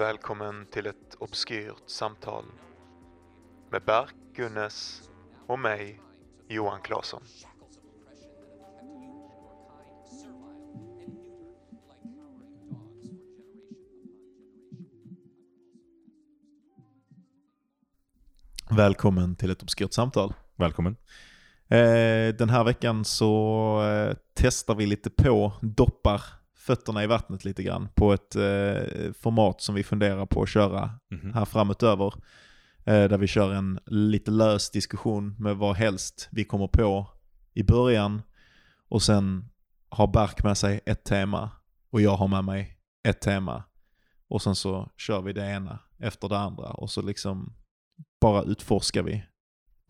Välkommen till ett obskyrt samtal med Berk Gunnes och mig, Johan Claesson. Välkommen till ett obskyrt samtal. Välkommen. Eh, den här veckan så eh, testar vi lite på, doppar fötterna i vattnet lite grann på ett eh, format som vi funderar på att köra Mhm. här framåt Eh, där vi kör en lite lös diskussion med vad helst vi kommer på i början. Och sen har Berk med sig ett tema och jag har med mig ett tema. Och sen så kör vi det ena efter det andra och så liksom bara utforskar vi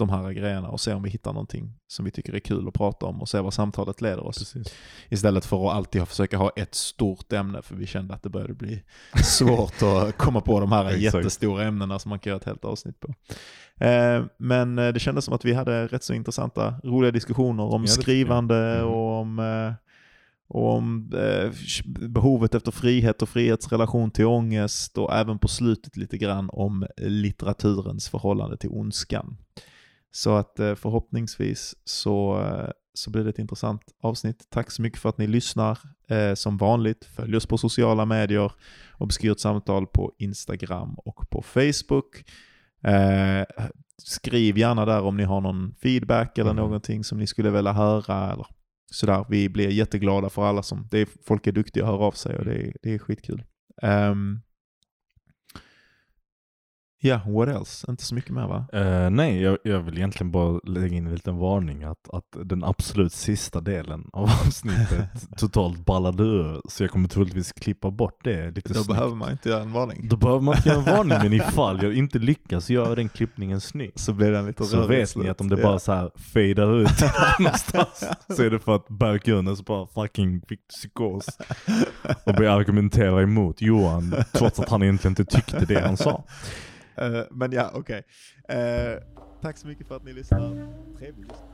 de här grejerna och ser om vi hittar någonting som vi tycker är kul att prata om och se vad samtalet leder oss. Precis. Istället för att alltid försöka ha ett stort ämne för vi kände att det började bli svårt att komma på de här jättestora ämnena som man kan göra ett helt avsnitt på. Eh, Men eh, det kändes som att vi hade rätt så intressanta, roliga diskussioner om Ja, skrivande Mhm. och om, eh, och om eh, behovet efter frihet och frihetsrelation till ångest och även på slutet lite grann om litteraturens förhållande till ondskan. Så att eh, förhoppningsvis så, eh, så blir det ett intressant avsnitt. Tack så mycket för att ni lyssnar. Eh, Som vanligt, följ oss på sociala medier. Obskyrt samtal på Instagram och på Facebook. Skriv gärna där om ni har någon feedback eller Mhm. någonting som ni skulle vilja höra. Eller sådär. Vi blir jätteglada för alla som, det är, folk är duktiga att höra av sig och det är, det är skitkul. Ehm, Ja, what else? Inte så mycket mer va? Eh, nej, jag, jag vill egentligen bara lägga in en liten varning att, att den absolut sista delen av avsnittet totalt ballade ur. Så jag kommer troligtvis klippa bort det lite Då snyggt. behöver man inte göra en varning. Då behöver man inte göra en varning, men ifall jag inte lyckas göra den klippningen snygg. Så blir den lite Så vet ni slutet. att om det bara så här fejdar ut någonstans så är det för att Berk Gunnes bara fucking fick psykos och började argumentera emot Johan trots att han egentligen inte tyckte det han sa. Eh, men ja, okej. Eh, tack så mycket för att ni lyssnar. Trevlig lyssning.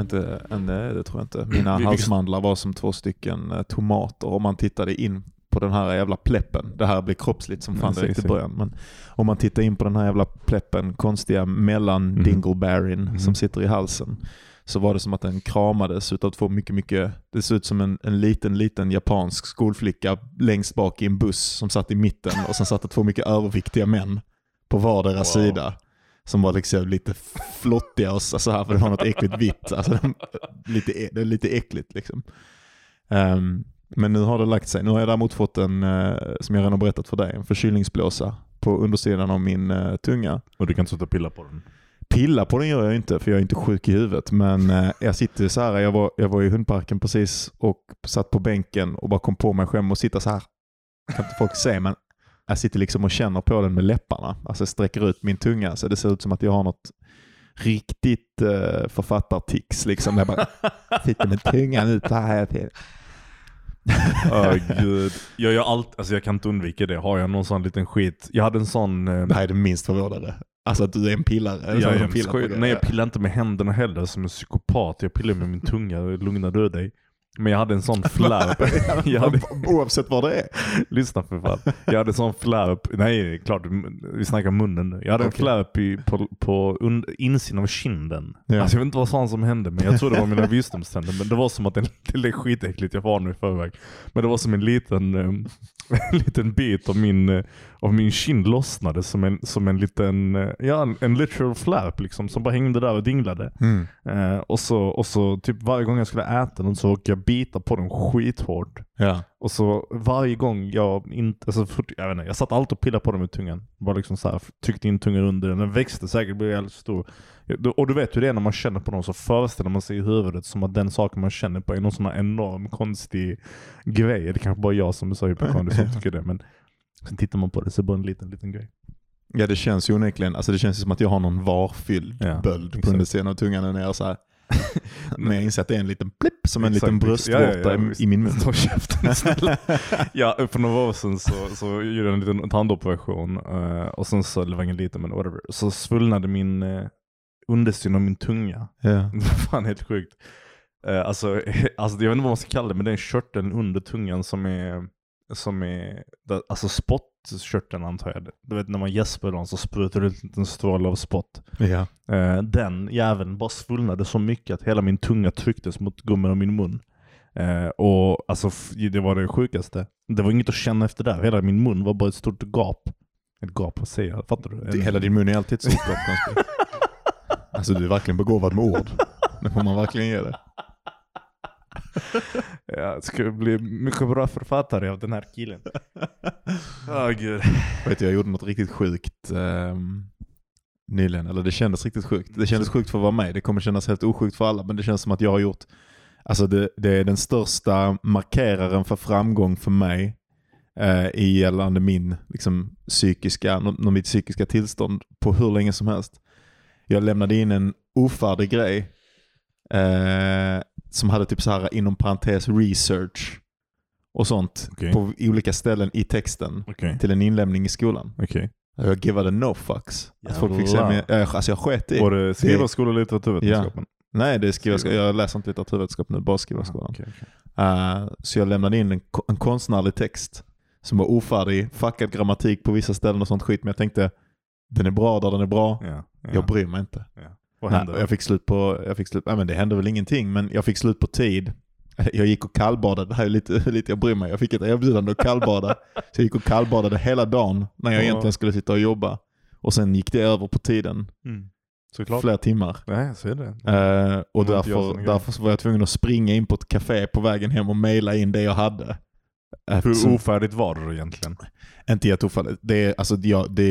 Inte, en, eh, det tror jag inte. Mina halsmandlar var som två stycken tomater om man tittade in på den här jävla pleppen. Det här blir kroppsligt som fan direkt i början. Men om man tittar in på den här jävla pleppen, konstiga mellan Mhm. dingleberryn Mhm. som sitter i halsen. Så var det som att den kramades utav två mycket, mycket, det såg ut som en, en liten, liten japansk skolflicka längst bak i en buss som satt i mitten och sen satt det två mycket överviktiga män på vardera Wow. sida. Som var liksom lite flottiga och så här för det var något äckligt vitt. Alltså, de- lite, det är lite äckligt liksom. Ehm, men nu har det lagt sig. Nu har jag däremot fått en, eh, som jag redan har berättat för dig, en förkylningsblåsa på undersidan av min eh, tunga. Och du kan sluta pilla på den. Pilla på den gör jag inte för jag är inte sjuk i huvudet. Men eh, jag sitter så här, jag var, jag var i hundparken precis och satt på bänken och bara kom på mig själv och sitta så här. Kan inte folk se men jag sitter liksom och känner på den med läpparna. Alltså jag sträcker ut min tunga så det ser ut som att jag har något riktigt eh, författartics liksom. Jag bara sitter med tungan ut så här hela tiden. Åh gud. Jag, gör allt, alltså jag kan inte undvika det. Har jag någon sån liten skit. Jag hade en sån... Eh, Det här är det minst förvånade. Alltså att du är en pillare. Är jag, du pillar skoj- nej jag pillar inte med händerna heller som en psykopat. Jag pillar med min tunga. Lugna du dig. Men jag hade en sån flärp. jag hade, Oavsett vad det är. lyssna för fan. Jag hade en sån flärp. Nej klart vi snackar munnen nu. Jag hade en Okej. flärp i, på, på und, insidan av kinden. Ja. Alltså jag vet inte vad fan som hände men jag tror det var mina visdomständer. Men det var som att en, det är skitäckligt, jag varnade i förväg. Men det var som en liten, eh, en liten bit av min, eh, av min kind lossnade som en, som en liten, eh, ja en, en literal flärp liksom. Som bara hängde där och dinglade. Mm. Eh, och, så, och så typ varje gång jag skulle äta den så råkade jag bita på den skithårt. Ja. Och så varje gång jag inte, alltså, fort- jag vet inte, jag satt alltid och pillade på den med tungan. Bara liksom så här, tryckte in tungan under den. Den växte säkert, blev jävligt stor. Och du vet hur det är när man känner på någon så föreställer man sig i huvudet som att den saken man känner på är någon sån här enorm konstig grej. Det kanske bara jag som är så hypokondrisk som tycker det. Men sen tittar man på det så är det bara en liten, liten grej. Ja det känns ju onekligen, alltså det känns ju som att jag har någon varfylld Ja, böld på exakt. undersidan av tungan när jag är så här. Men jag inser att det är en liten blipp, som en Exakt, liten bröstvårta Ja, ja, ja, i, min mun. Ta käften snälla. ja, för några år sedan så, så gjorde jag en liten tandoperation. eh, och sen så, det var ingen liten men whatever. Så svullnade min uh, undersidan av min tunga. Ja. Det var fan helt sjukt. Eh, alltså, alltså, jag vet inte vad man ska kalla det, men det är körteln under tungan som är, som är alltså spottkörteln antar jag. Du vet när man gäspar någon så sprutar det ut en liten stråle av spott. Ja. Eh, den jäveln bara svullnade så mycket att hela min tunga trycktes mot gummen av min mun. Eh, och alltså det var det sjukaste. Det var inget att känna efter där. Hela min mun var bara ett stort gap. Ett gap, vad säger jag? Fattar du? Det, hela din mun är alltid ett stort gap. Alltså du är verkligen begåvad med ord. Det får man verkligen ge det. Jag ska bli mycket bra författare av den här killen. Åh oh, gud. Vet du, jag gjorde något riktigt sjukt eh, nyligen. Eller det kändes riktigt sjukt. Det kändes sjukt för att vara med. Det kommer kännas helt osjukt för alla. Men det känns som att jag har gjort Alltså det, det är den största markeraren för framgång för mig eh, i gällande min liksom, psykiska, mitt psykiska tillstånd på hur länge som helst. Jag lämnade in en ofärdig grej eh, som hade typ så här inom parentes research och sånt okay. på olika ställen i texten okay. till en inlämning i skolan. Okay. Jag givade no fucks. Att folk fick se mig, alltså jag sket i. Var det skrivarskola eller litteraturvetenskapen? Nej, det är skrivarskolan. Jag läser inte litteraturvetenskap nu, bara skrivarskolan. Okay. uh, så jag lämnade in en, en konstnärlig text som var ofärdig, fuckad grammatik på vissa ställen och sånt skit. Men jag tänkte, den är bra där den är bra. Ja, ja. Jag bryr mig inte. Ja. Vad hände? Nej, jag fick slut på, jag fick slut, nej men det hände väl ingenting, men jag fick slut på tid. Jag gick och kallbadade, det här är lite, lite jag bryr mig. Jag fick ett erbjudande att kallbada. så jag gick och kallbadade hela dagen när jag egentligen skulle sitta och jobba. Och sen gick det över på tiden. Mm. Såklart. Flera timmar. Nej, så är det. Uh, och därför, därför var jag tvungen att springa in på ett café på vägen hem och mejla in det jag hade. Hur ofärdigt var det egentligen? Inte jätteofärdigt. Det är, alltså, ja, det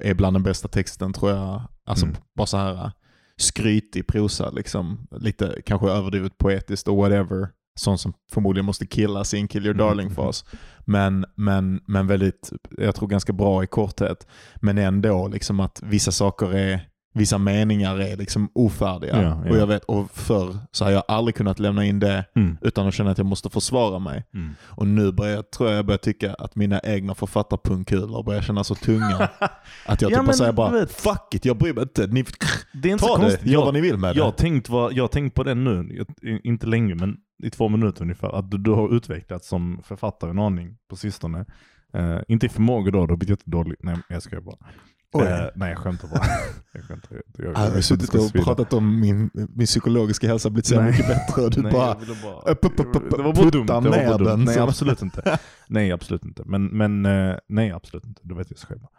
är, bland den bästa texten tror jag. Alltså mm. bara så här skrytig prosa, liksom. lite kanske överdrivet poetiskt och whatever. Sånt som förmodligen måste killas i en kill your mm. darling-fas. Men, men, men väldigt, jag tror ganska bra i korthet. Men ändå liksom att vissa saker är vissa meningar är liksom ofärdiga. Ja, ja. Och jag vet, och förr så har jag aldrig kunnat lämna in det mm. utan att känna att jag måste försvara mig. Mm. Och nu börjar jag, tror jag börjar tycka att mina egna författarpungkulor börjar kännas så tunga. att jag ja, typ bara säger bara, vet, fuck it, jag bryr mig inte. Ni, det är inte ta så det, konstigt. gör jag, vad ni vill med jag det. Tänkt vad, jag har tänkt på det nu, inte länge men i två minuter ungefär, att du, du har utvecklats som författare en aning på sistone. Uh, inte i förmåga då, då blir jag dålig. Nej jag skojar bara. Eh, nej jag skämtar bara. jag skämtar. Jag, jag, jag, har suttit och pratat om min, min psykologiska hälsa blivit så mycket bättre och du nej, bara, bara det var bara dumt. Det var bara dumt. Nej absolut inte. Nej absolut inte. Men, men uh, nej absolut inte. Du vet jag skojar bara.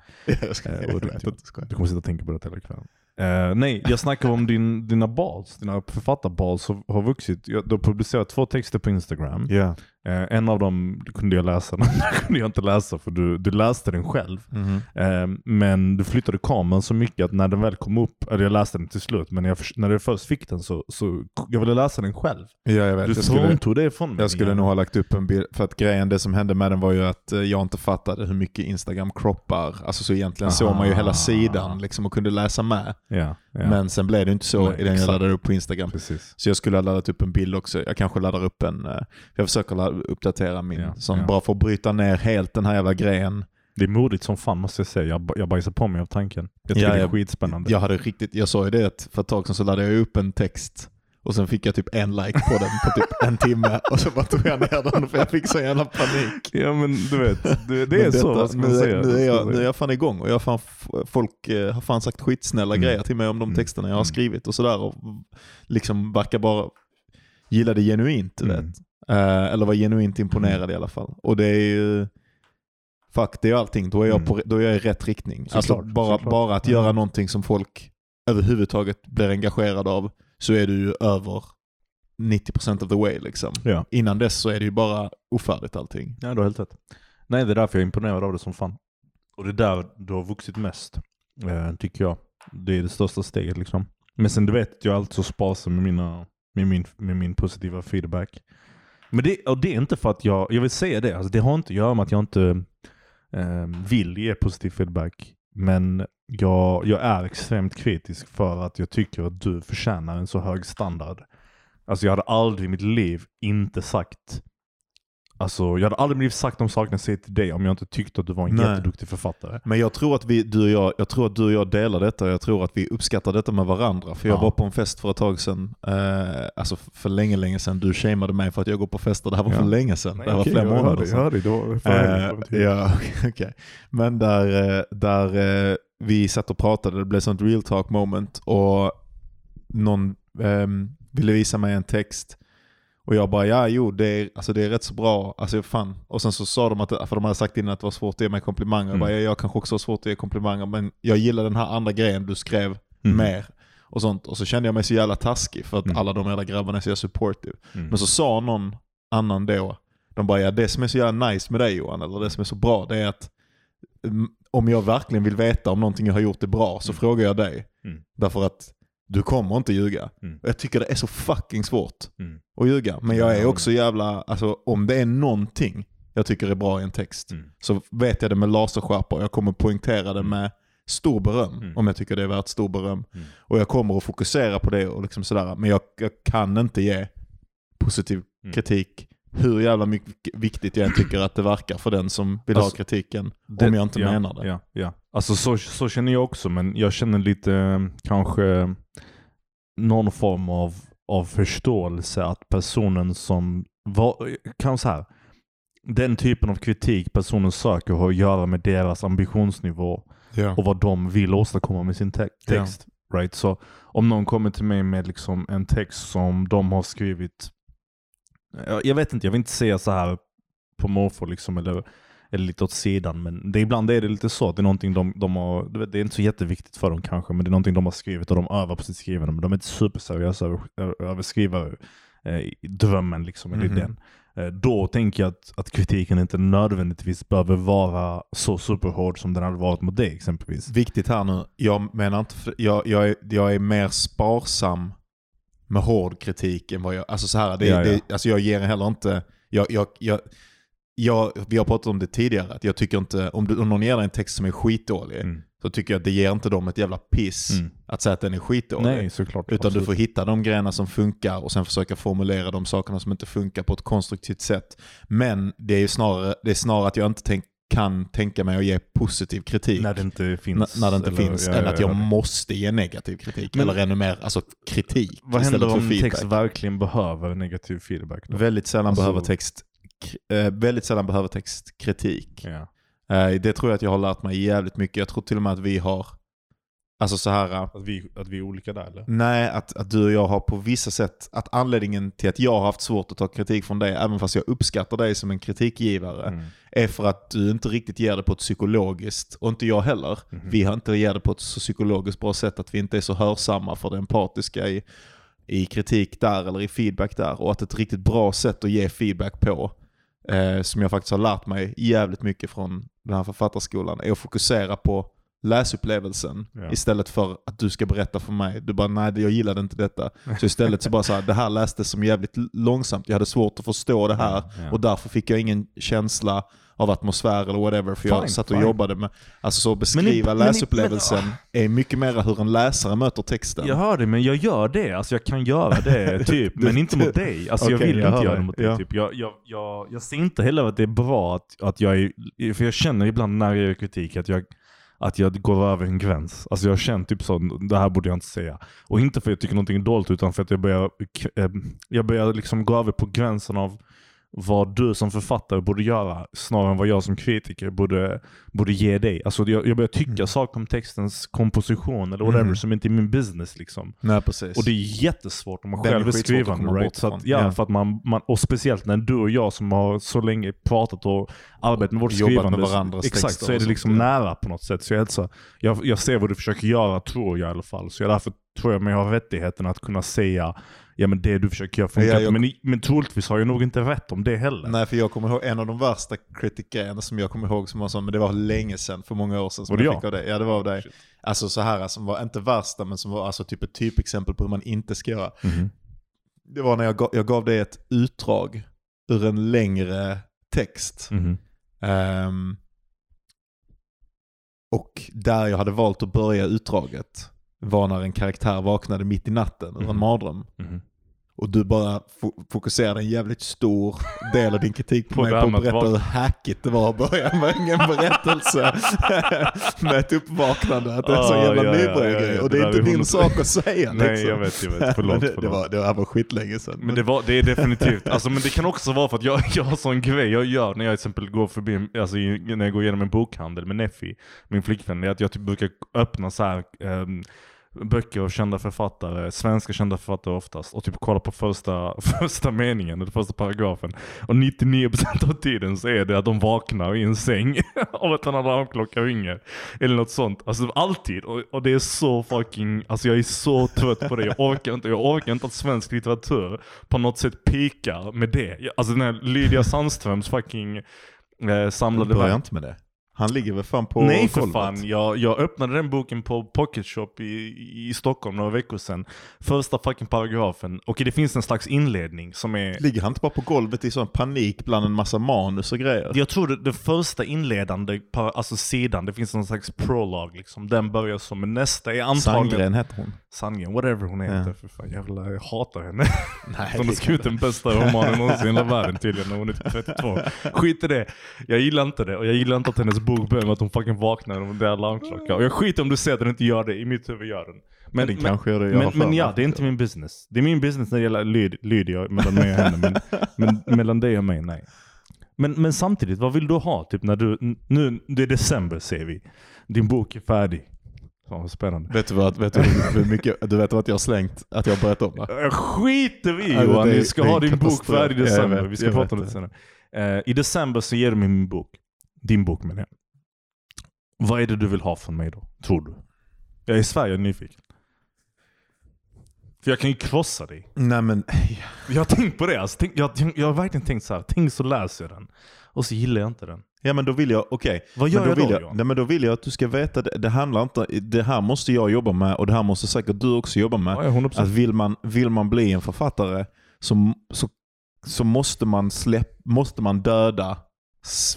jag skojar. Uh, jag vet, du kommer sitta och tänka på det hela kvällen. Uh, nej, jag snackar om din, dina balls, dina författarballs har, har vuxit. du har publicerat två texter på Instagram. Yeah. Uh, en av dem kunde jag läsa, den andra kunde jag inte läsa för du, du läste den själv. Mm -hmm. uh, men du flyttade kameran så mycket att när den väl kom upp, eller jag läste den till slut, men jag, när jag först fick den så, så jag ville läsa den själv. Ja, jag vet. Du fråntog det från mig. Jag skulle nog ha lagt upp en bild, för att grejen, det som hände med den var ju att jag inte fattade hur mycket Instagram kroppar. Alltså så egentligen Aha. såg man ju hela sidan liksom och kunde läsa med. Ja. Ja. Men sen blev det inte så Nej, i den jag laddade upp på Instagram. Precis. Så jag skulle ha laddat upp en bild också. Jag kanske laddar upp en, för jag försöker uppdatera min, Ja, sån, ja. bara att bryta ner helt den här jävla grejen. Det är modigt som fan måste jag säga. Jag, jag bajsar på mig av tanken. Jag tycker Ja, det är skitspännande. Jag hade riktigt, jag sa ju det att för ett tag sedan så laddade jag upp en text och sen fick jag typ en like på den på typ en timme och så bara tog jag ner den för jag fick så jävla panik. Ja men du vet, det, är så. detta- Vad man nu, säga? nu, är jag, man nu är jag fan igång och jag fan, folk eh, har fan sagt skitsnälla Mm. grejer till mig om de Mm. texterna jag har Mm. skrivit och sådär och liksom verkar bara gilla det genuint du Mm. vet. Eh, eller var genuint imponerad i alla fall. Och det är ju, fuck det är ju allting, då är jag, Mm. på, då är jag i rätt riktning. Såklart, alltså bara, såklart. bara att göra någonting som folk överhuvudtaget blir engagerade av så är du ju över 90% of the way liksom. Ja. Innan dess så är det ju bara ofärdigt allting. ja, du har helt rätt. Nej, det är därför jag är imponerad av det som fan. Och det är där du har vuxit mest, eh, tycker jag. Det är det största steget liksom. Men sen du vet, jag är alltid så sparsam med, mina, med, min, med min positiva feedback. Men det, och det är inte för att jag, jag vill säga det, alltså det har inte att göra med att jag inte eh, vill ge positiv feedback. Men jag, jag är extremt kritisk för att jag tycker att du förtjänar en så hög standard. Alltså jag hade aldrig i mitt liv inte sagt Alltså, jag hade aldrig blivit sagt de sakerna jag säger till dig om jag inte tyckte att du var en Nej. jätteduktig författare. Men jag tror att vi, du och jag, jag tror att du och jag delar detta och jag tror att vi uppskattar detta med varandra. För jag Ja. var på en fest för ett tag sedan, eh, alltså för länge, länge sedan. Du shameade mig för att jag går på fester. Det här var Ja. för länge sedan. det här var okej, flera månader hörde, sedan. Jag hörde, det var förra Eh, ja, okej. Men där, eh, där eh, vi satt och pratade, det blev sånt real talk moment och någon ehm, ville visa mig en text och jag bara ja jo det är, alltså det är rätt så bra, alltså fan. Och sen så sa de att, för de hade sagt innan att det var svårt att ge mig komplimanger. Jag bara Mm. ja, jag kanske också har svårt att ge komplimanger men jag gillar den här andra grejen du skrev Mm. mer. Och sånt. Och så kände jag mig så jävla taskig för att Mm. alla de jävla grabbarna är så supportive. Mm. Men så sa någon annan då, de bara ja det som är så jävla nice med dig Johan, eller det som är så bra, det är att mm, om jag verkligen vill veta om någonting jag har gjort är bra så Mm. frågar jag dig. Mm. Därför att du kommer inte ljuga. Mm. Jag tycker det är så fucking svårt Mm. att ljuga. Men jag är också jävla, alltså om det är någonting jag tycker är bra i en text Mm. så vet jag det med laserskärpa och jag kommer poängtera det med stor beröm Mm. om jag tycker det är värt stor beröm. Mm. Och jag kommer att fokusera på det och liksom sådär. Men jag, jag kan inte ge positiv Mm. kritik hur jävla mycket viktigt jag än tycker att det verkar för den som vill ha Alltså, kritiken. Det- om jag inte ja, menar det. Ja, ja. Alltså så, så känner jag också, men jag känner lite eh, kanske någon form av, av förståelse att personen som var, kan så här, den typen av kritik personen söker har att göra med deras ambitionsnivå Ja. och vad de vill åstadkomma med sin te- text. Right? Så om någon kommer till mig med liksom en text som de har skrivit, jag, jag vet inte, jag vill inte säga så här på måfå liksom, eller, eller lite åt sidan, men det, ibland är det lite så. att Det är någonting de, de har, det är inte så jätteviktigt för dem kanske, men det är någonting de har skrivit och de övar på sitt skrivande, men de är inte superseriösa över, över skriva eh, drömmen liksom, eller Mhm. idén. Eh, Då tänker jag att, att kritiken inte nödvändigtvis behöver vara så superhård som den hade varit mot dig exempelvis. Viktigt här nu, jag menar inte, jag, jag, är, jag är mer sparsam med hård kritik än vad jag, alltså så här, det, Ja, ja. Det, alltså jag ger heller inte, jag, jag, jag, jag, vi har pratat om det tidigare, att jag tycker inte, om, du, om någon ger dig en text som är skitdålig, Mm. så tycker jag att det ger inte dem ett jävla piss Mm. att säga att den är skitdålig. Nej, såklart. Utan Absolut. du får hitta de grejerna som funkar och sen försöka formulera de sakerna som inte funkar på ett konstruktivt sätt. Men det är snarare, det är snarare att jag inte tänk, kan tänka mig att ge positiv kritik. När det inte N- finns. när det inte eller- finns, ja, än ja, att jag ja. måste ge negativ kritik. Men- eller ännu mer, alltså kritik Vad händer om text verkligen behöver negativ feedback? Då? Väldigt sällan, Alltså- behöver text, väldigt sällan behöver text kritik. Ja. Eh, det tror jag att jag har lärt mig jävligt mycket. Jag tror till och med att vi har, alltså så här Att, vi, att vi är olika där eller? Nej, att, att du och jag har på vissa sätt, att anledningen till att jag har haft svårt att ta kritik från dig, även fast jag uppskattar dig som en kritikgivare, Mm. är för att du inte riktigt ger det på ett psykologiskt, och inte jag heller. Mhm. Vi har inte ger det på ett så psykologiskt bra sätt att vi inte är så hörsamma för det empatiska i, i kritik där eller i feedback där. Och att ett riktigt bra sätt att ge feedback på, eh, som jag faktiskt har lärt mig jävligt mycket från den här författarskolan, är att fokusera på läsupplevelsen Ja. istället för att du ska berätta för mig. Du bara, nej jag gillade inte detta. Så istället så bara så här, det här lästes som jävligt långsamt. Jag hade svårt att förstå det här Ja, ja. och därför fick jag ingen känsla av atmosfär eller whatever. För jag Fine, satt och fine. jobbade med, alltså så beskriva men läsupplevelsen är mycket mer hur en läsare möter texten. Jag hör det, men jag gör det. Alltså jag kan göra det, typ. men inte mot dig. Alltså jag Okej, vill jag inte göra det mot dig. Ja. Typ. Jag, jag, jag, jag ser inte heller att det är bra att, att jag är... För jag känner ibland när jag gör kritik att jag, att jag går över en gräns. Alltså jag känner typ så, det här borde jag inte säga. Och inte för att jag tycker någonting är dåligt, utan för att jag börjar, eh, jag börjar liksom gå över på gränsen av vad du som författare borde göra snarare än vad jag som kritiker borde, borde ge dig. Alltså jag, jag börjar tycka Mm. saker om textens komposition eller whatever Mm. som inte är min business liksom. Nej, precis. Och det är jättesvårt om man Den själv är skrivande. Right? Så att, ja, Ja. För att man, man, och speciellt när du och jag som har så länge pratat och arbetat med vårt Jobbat med skrivande. varandras exakt, så är det liksom nära på något sätt. Så jag, hälsar, jag, jag ser vad du försöker göra, tror jag i alla fall. Så jag, därför tror jag mig ha rättigheten att kunna säga ja men det du försöker göra funkar Ja, jag- Men, men troligtvis har jag nog inte rätt om det heller. Nej, för jag kommer ihåg en av de värsta kritikgrejerna som jag kommer ihåg som var så, men det var länge sedan, för många år sedan. Som Var det jag jag? fick av dig. Ja, det var av dig. Shit. Alltså så här, som var inte värsta, men som var alltså typ ett typexempel på hur man inte ska göra. Mhm. Det var när jag gav, jag gav dig ett utdrag ur en längre text. Mhm. Ehm, och där jag hade valt att börja utdraget var när en karaktär vaknade mitt i natten ur en Mhm. mardröm. Mhm. Och du bara fo- fokuserade en jävligt stor del av din kritik på, mig på att berätta hur vakna. hackigt det var att börja med en berättelse med ett uppvaknande. Att det är en sån Ah, jävla ja, ja, nybörjargrej. ja, ja. Och det Det är inte din hundra- sak att säga. Nej liksom. jag vet, jag vet. Men Förlåt, det, det, förlåt. var, det här var skitlänge sedan. Men det, var, det är definitivt, alltså, men det kan också vara för att jag, jag har sån grej jag gör när jag till exempel går förbi, alltså när jag går igenom en bokhandel med Neffi, min flickvän, är att jag typ brukar öppna så här ehm, böcker av kända författare, svenska kända författare oftast, och typ kolla på första, första meningen, eller första paragrafen. Och 99% av tiden så är det att de vaknar i en säng av att en alarmklocka ringer. Eller något sånt. Alltså alltid. Och, och det är så fucking, alltså jag är så trött på det. Jag orkar inte, jag orkar inte att svensk litteratur på något sätt pikar med det. Alltså den här Lydia Sandströms fucking eh, samlade Börja inte med det. Han ligger väl fan på Nej för golvet. fan, jag, jag öppnade den boken på Pocket Shop i, i Stockholm några veckor sedan. Första fucking paragrafen, och det finns en slags inledning som är Ligger han inte bara på golvet i sån panik bland en massa manus och grejer? Jag tror det, det första inledande, alltså sidan, det finns någon slags prolog liksom. Den börjar men nästa är antagligen... Sandgren heter hon. Sandgren, whatever hon heter. Ja. För fan, jävla, jag hatar henne. Nej, Hon har skrivit den bästa romanen någonsin i hela världen tydligen när hon är typ 32. Skit i det. Jag gillar inte det. Och jag gillar inte att hennes bok med att hon fucking vaknar och det är alarmklocka. Och jag skiter om du säger att den inte gör det, i mitt huvud gör den. Men, det kanske gör det. jag Men, men ja, det är inte min business. Det är min business när det gäller Lyd, Lydia, mellan mig och henne. Men, men mellan dig och mig, nej. Men, men samtidigt, vad vill du ha? Typ när du, nu, det är december ser vi. Din bok är färdig. Fan vad spännande. Vet du vad, vet du hur mycket, du vet vad jag har slängt, att jag har börjat om va? Jag skiter vi Ja, Johan, vi ska ha din bok färdig i jag december. vet, vi ska jag prata om det senare. Eh, I december så ger du mig min bok. Din bok menar jag. Vad är det du vill ha från mig då? Tror du? Jag är i Sverige nyfiken. För jag kan ju krossa dig. Nej men, Jag har tänkt på det. Alltså, tänk, jag, jag, har verkligen tänkt så här. tänk så läser jag den. Och så gillar jag inte den. ja men då vill jag, okej. Vad gör Men då jag vill då jag, Johan? nej, men då vill jag att du ska veta, det, det handlar inte, det här måste jag jobba med och det här måste säkert du också jobba med. Ja, jag är 100%. Att vill man, vill man bli en författare så, så, så måste, man släpp, måste man döda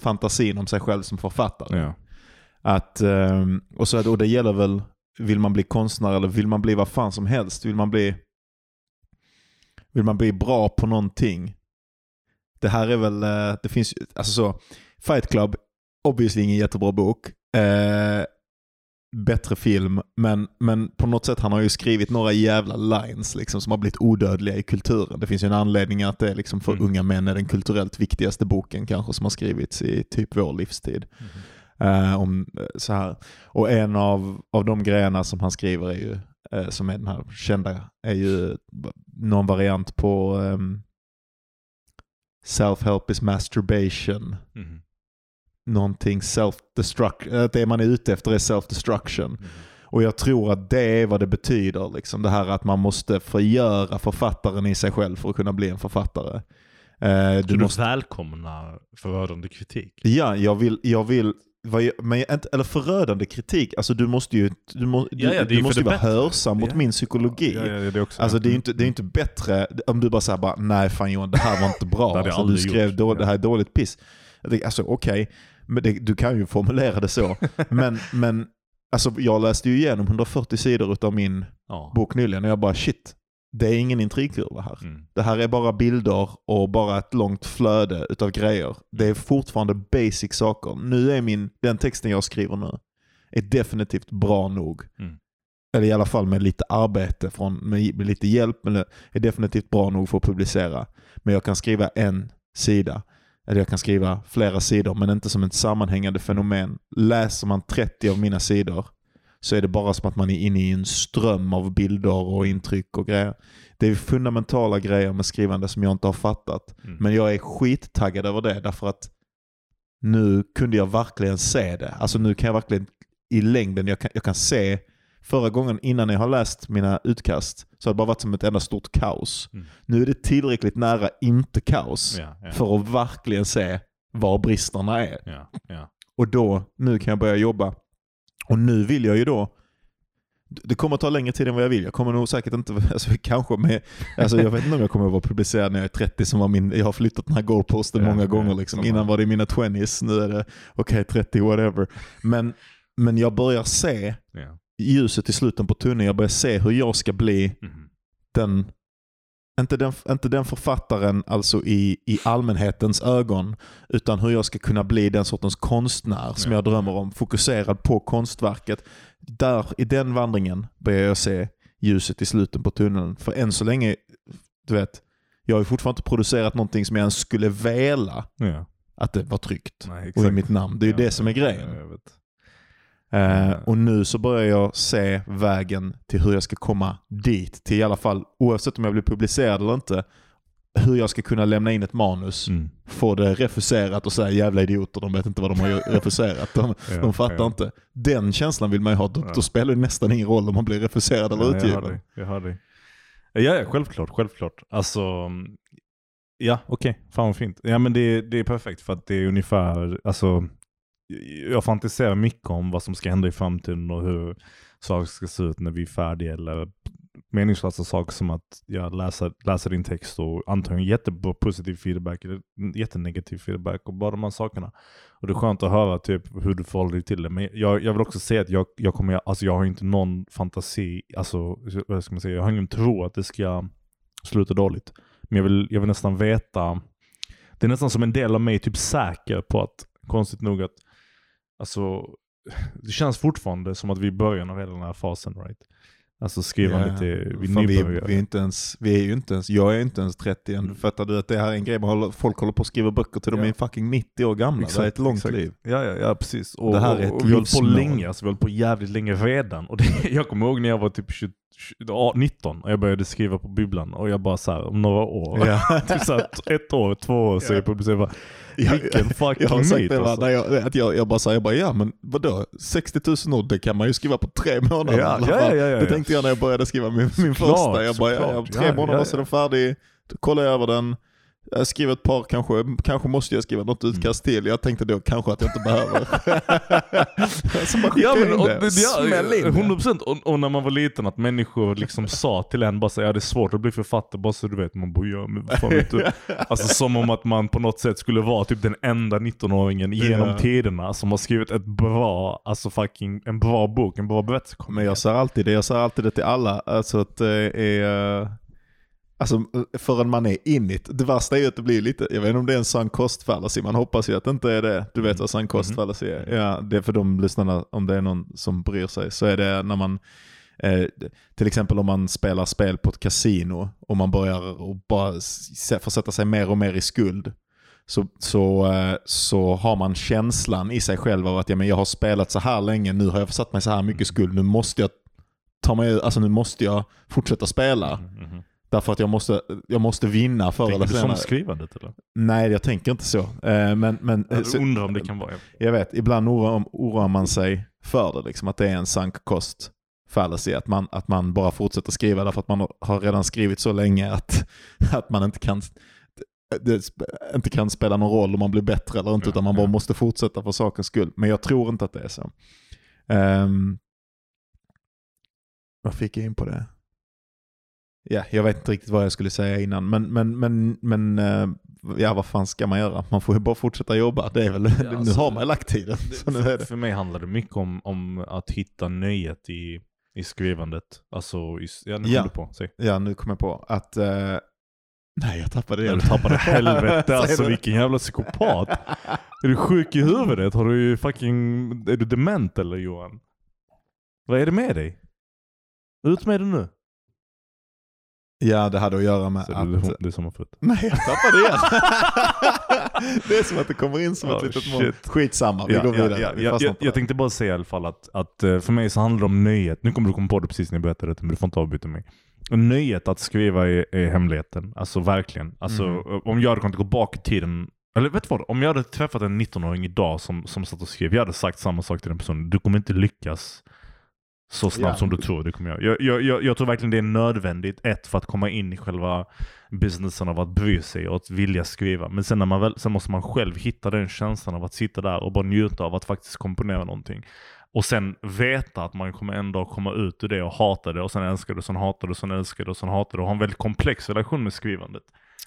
fantasin om sig själv som författare. ja. Att, ehm, och, så, och det gäller väl, vill man bli konstnär eller vill man bli vad fan som helst? Vill man bli, vill man bli bra på någonting? Det här är väl, eh, det finns ju- alltså så, Fight Club, obviously ingen jättebra bok. Bättre film, men, men på något sätt han har ju skrivit några jävla lines liksom, som har blivit odödliga i kulturen. Det finns ju en anledning att det är liksom för Mm. unga män är den kulturellt viktigaste boken kanske som har skrivits i typ vår livstid. Eh, om, eh, så här. Och en av, av de grejerna som han skriver är ju, eh, som är den här kända, är ju någon variant på ehm, self-help is masturbation. Mhm. Någonting self-destruction, att det man är ute efter är self-destruction. Mhm. Och jag tror att det är vad det betyder. Liksom. Det här att man måste förgöra författaren i sig själv för att kunna bli en författare. Eh, du du måste, välkomnar förödande kritik? ja, jag vill, jag vill men eller förödande kritik. Alltså du måste ju, du, må, du, Ja, ja, du måste ju vara bättre. hörsam mot Ja. min psykologi. Det är också Alltså det är ju inte, det är inte bättre om du bara säger bara nej fan Johan det här var inte bra. Det alltså, du skrev då, det här är dåligt piss. Alltså okej, men det, du kan ju formulera det så. men men alltså, jag läste ju igenom 140 sidor av min ja. bok nyligen och jag bara shit, det är ingen intrigkurva här. Mm. Det här är bara bilder och bara ett långt flöde utav grejer. Det är fortfarande basic saker. Nu är min, den texten jag skriver nu, är definitivt bra nog. Mm. Eller i alla fall med lite arbete, från, med, med lite hjälp, men det är definitivt bra nog för att publicera. Men jag kan skriva en sida. Eller jag kan skriva flera sidor, men inte som ett sammanhängande fenomen. Läser man 30 av mina sidor så är det bara som att man är inne i en ström av bilder och intryck och grejer. Det är fundamentala grejer med skrivande som jag inte har fattat. Mm. Men jag är skittaggad över det därför att nu kunde jag verkligen se det. Alltså nu kan jag verkligen i längden, jag kan, jag kan se Förra gången innan jag har läst mina utkast så har det bara varit som ett enda stort kaos. Mm. Nu är det tillräckligt nära inte kaos Ja, ja, för att verkligen se var bristerna är. ja. Och då, nu kan jag börja jobba. Och nu vill jag ju då, det kommer att ta längre tid än vad jag vill. Jag kommer nog säkert inte, alltså kanske med, alltså jag vet inte om jag kommer att vara publicerad när jag är 30 som var min, jag har flyttat den här goalposten Ja, många gånger liksom. Innan var det mina 20s, nu är det okej 30 whatever. Men, men jag börjar se ja. Ljuset i slutet på tunneln, jag börjar se hur jag ska bli Mhm. den inte den, inte den författaren alltså i, i allmänhetens ögon, utan hur jag ska kunna bli den sortens konstnär som Ja. jag drömmer om. Fokuserad på konstverket. Där, I den vandringen börjar jag se ljuset i slutet på tunneln. För än så länge, du vet, jag har fortfarande inte producerat någonting som jag ens skulle vilja Ja. att det var tryggt. Nej, Och i mitt namn. Det är ju Ja, det som är grejen. Eh, och nu så börjar jag se vägen till hur jag ska komma dit. Till i alla fall, oavsett om jag blir publicerad eller inte, hur jag ska kunna lämna in ett manus, Mm. få det refuserat och säga jävla idioter, de vet inte vad de har refuserat. De, Ja, de fattar ja. inte. Den känslan vill man ju ha. Då, Ja. då spelar det nästan ingen roll om man blir refuserad eller utgiven. Jag hör dig. Ja, ja, självklart, självklart. Alltså, ja, okej. Fan vad fint. Ja, men det, det är perfekt för att det är ungefär, alltså, jag fantiserar mycket om vad som ska hända i framtiden och hur saker ska se ut när vi är färdiga. Eller meningslösa saker som att jag läser, läser din text och antagligen jättebra positiv feedback eller jättenegativ feedback och bara de här sakerna. Och det är skönt att höra typ hur du förhåller dig till det. Men jag, jag vill också säga att jag, jag, kommer, alltså jag har inte någon fantasi, alltså vad ska man säga, jag har ingen tro att det ska sluta dåligt. Men jag vill, jag vill nästan veta, det är nästan som en del av mig är typ säker på att, konstigt nog att, alltså det känns fortfarande som att vi är i början av hela den här fasen right? Alltså skrivandet Ja. är, vi vi, vi, är inte ens, vi är ju inte ens, jag är inte ens 30 än. Fattar du att det här är en grej man håller, folk håller på att skriva böcker till de Ja. är fucking 90 år gamla. det är ett långt liv. Ja, ja, ja precis. Och, Det här är ett och, och vi har hållit på länge, alltså, vi har hållit på jävligt länge redan. Och det, jag kommer ihåg när jag var typ 20, 20, ja, 19 och jag började skriva på bibblan och jag bara så här, om några år, Ja. typ så här, ett år, två år så är jag publicerad. Jag bara, Vilken fucking Jag har sagt myt det alltså. jag, att jag, jag bara säger, jag bara, ja men vadå, 60 000 ord det kan man ju skriva på tre månader Ja, i alla ja, fall. ja, ja, Det tänkte jag när jag började skriva min, min första. Jag bara, ja, tre Ja, månader ja, så är den färdig. Då kollar jag över den. Jag skriver ett par, kanske, kanske måste jag skriva något utkast Mm. till. Jag tänkte då kanske att jag inte behöver. så man skickar Ja, men, in och, det. Smäll in ja, det. 100% och, och när man var liten att människor liksom sa till en bara så, ja det är svårt att bli författare bara så du vet. Man bara ja men fan vet du. Alltså som om att man på något sätt skulle vara typ den enda 19-åringen genom Ja. tiderna som har skrivit ett bra, alltså fucking, en bra bok, en bra berättelse. Men jag säger alltid det, jag säger alltid det till alla. Alltså att det är... Alltså förrän man är in it. Det värsta är ju att det blir lite, jag vet inte om det är en sunk cost fallacy, man hoppas ju att det inte är det. Du vet vad sunk cost Mhm. fallacy är? Ja, det är för de lyssnarna, om det är någon som bryr sig, så är det när man Eh, till exempel om man spelar spel på ett kasino och man börjar och bara försätta sig mer och mer i skuld. Så, så, eh, så har man känslan i sig själv av att ja, men jag har spelat så här länge, nu har jag försatt mig så här mycket i skuld, nu måste jag ta mig alltså nu måste jag fortsätta spela. Mhm, mhm. Därför att jag måste, jag måste vinna förr Tänker eller du som senare. skrivandet eller? Nej, jag tänker inte så. Eh, Men, men Jag så, undrar om det kan vara. jag vet, ibland oroar, oroar man sig för det, liksom, att det är en sunk cost fallacy, att man, att man bara fortsätter skriva därför att man har redan skrivit så länge att, att man inte kan, det inte kan spela någon roll om man blir bättre eller inte, Ja, utan man bara ja. måste fortsätta för sakens skull. Men jag tror inte att det är så. Um, vad fick jag in på det? Ja, jag vet inte riktigt vad jag skulle säga innan, men, men, men, men eh, ja, vad fan ska man göra? Man får ju bara fortsätta jobba. Det är väl, nu alltså, har man lagt tiden. För, för mig handlar det mycket om, om att hitta nöjet i, i skrivandet. Alltså, i, ja nu kom Ja. du på. Säg. Ja, nu kom jag på att... eh, nej, jag tappade det. Ja, du tappade helvete alltså vilken jävla psykopat. Är du sjuk i huvudet? Har du fucking, är du dement eller Johan? Vad är det med dig? Ut med det nu. Ja, det hade att göra med Så att... det, är- som har fått. Nej, jag tappade igen. det är som att det kommer in som ett Oh, litet mål. Skitsamma, vi Ja, går vidare. ja, Vi ja, fastnar jag, jag tänkte bara säga i alla fall att, att eh, för mig så handlar det om nöjet. Nu kommer du komma på det precis när jag berättade det, men du får inte avbryta mig. Nöjet att skriva är, är hemligheten. Alltså verkligen. Alltså, Mhm. Om jag hade kunnat gå bak i tiden, eller vet du vad? Om jag hade träffat en 19-åring idag som, som satt och skrev, jag hade sagt samma sak till den personen. Du kommer inte lyckas så snabbt Ja. som du tror det kommer göra. Jag, jag, jag, jag tror verkligen det är nödvändigt, ett, för att komma in i själva businessen av att bry sig och att vilja skriva. Men sen, när man väl, sen måste man själv hitta den känslan av att sitta där och bara njuta av att faktiskt komponera någonting. Och sen veta att man kommer en dag komma ut ur det och hata det och sen älska det och sen hata det och sen älska det och sen hata det och ha en väldigt komplex relation med skrivandet.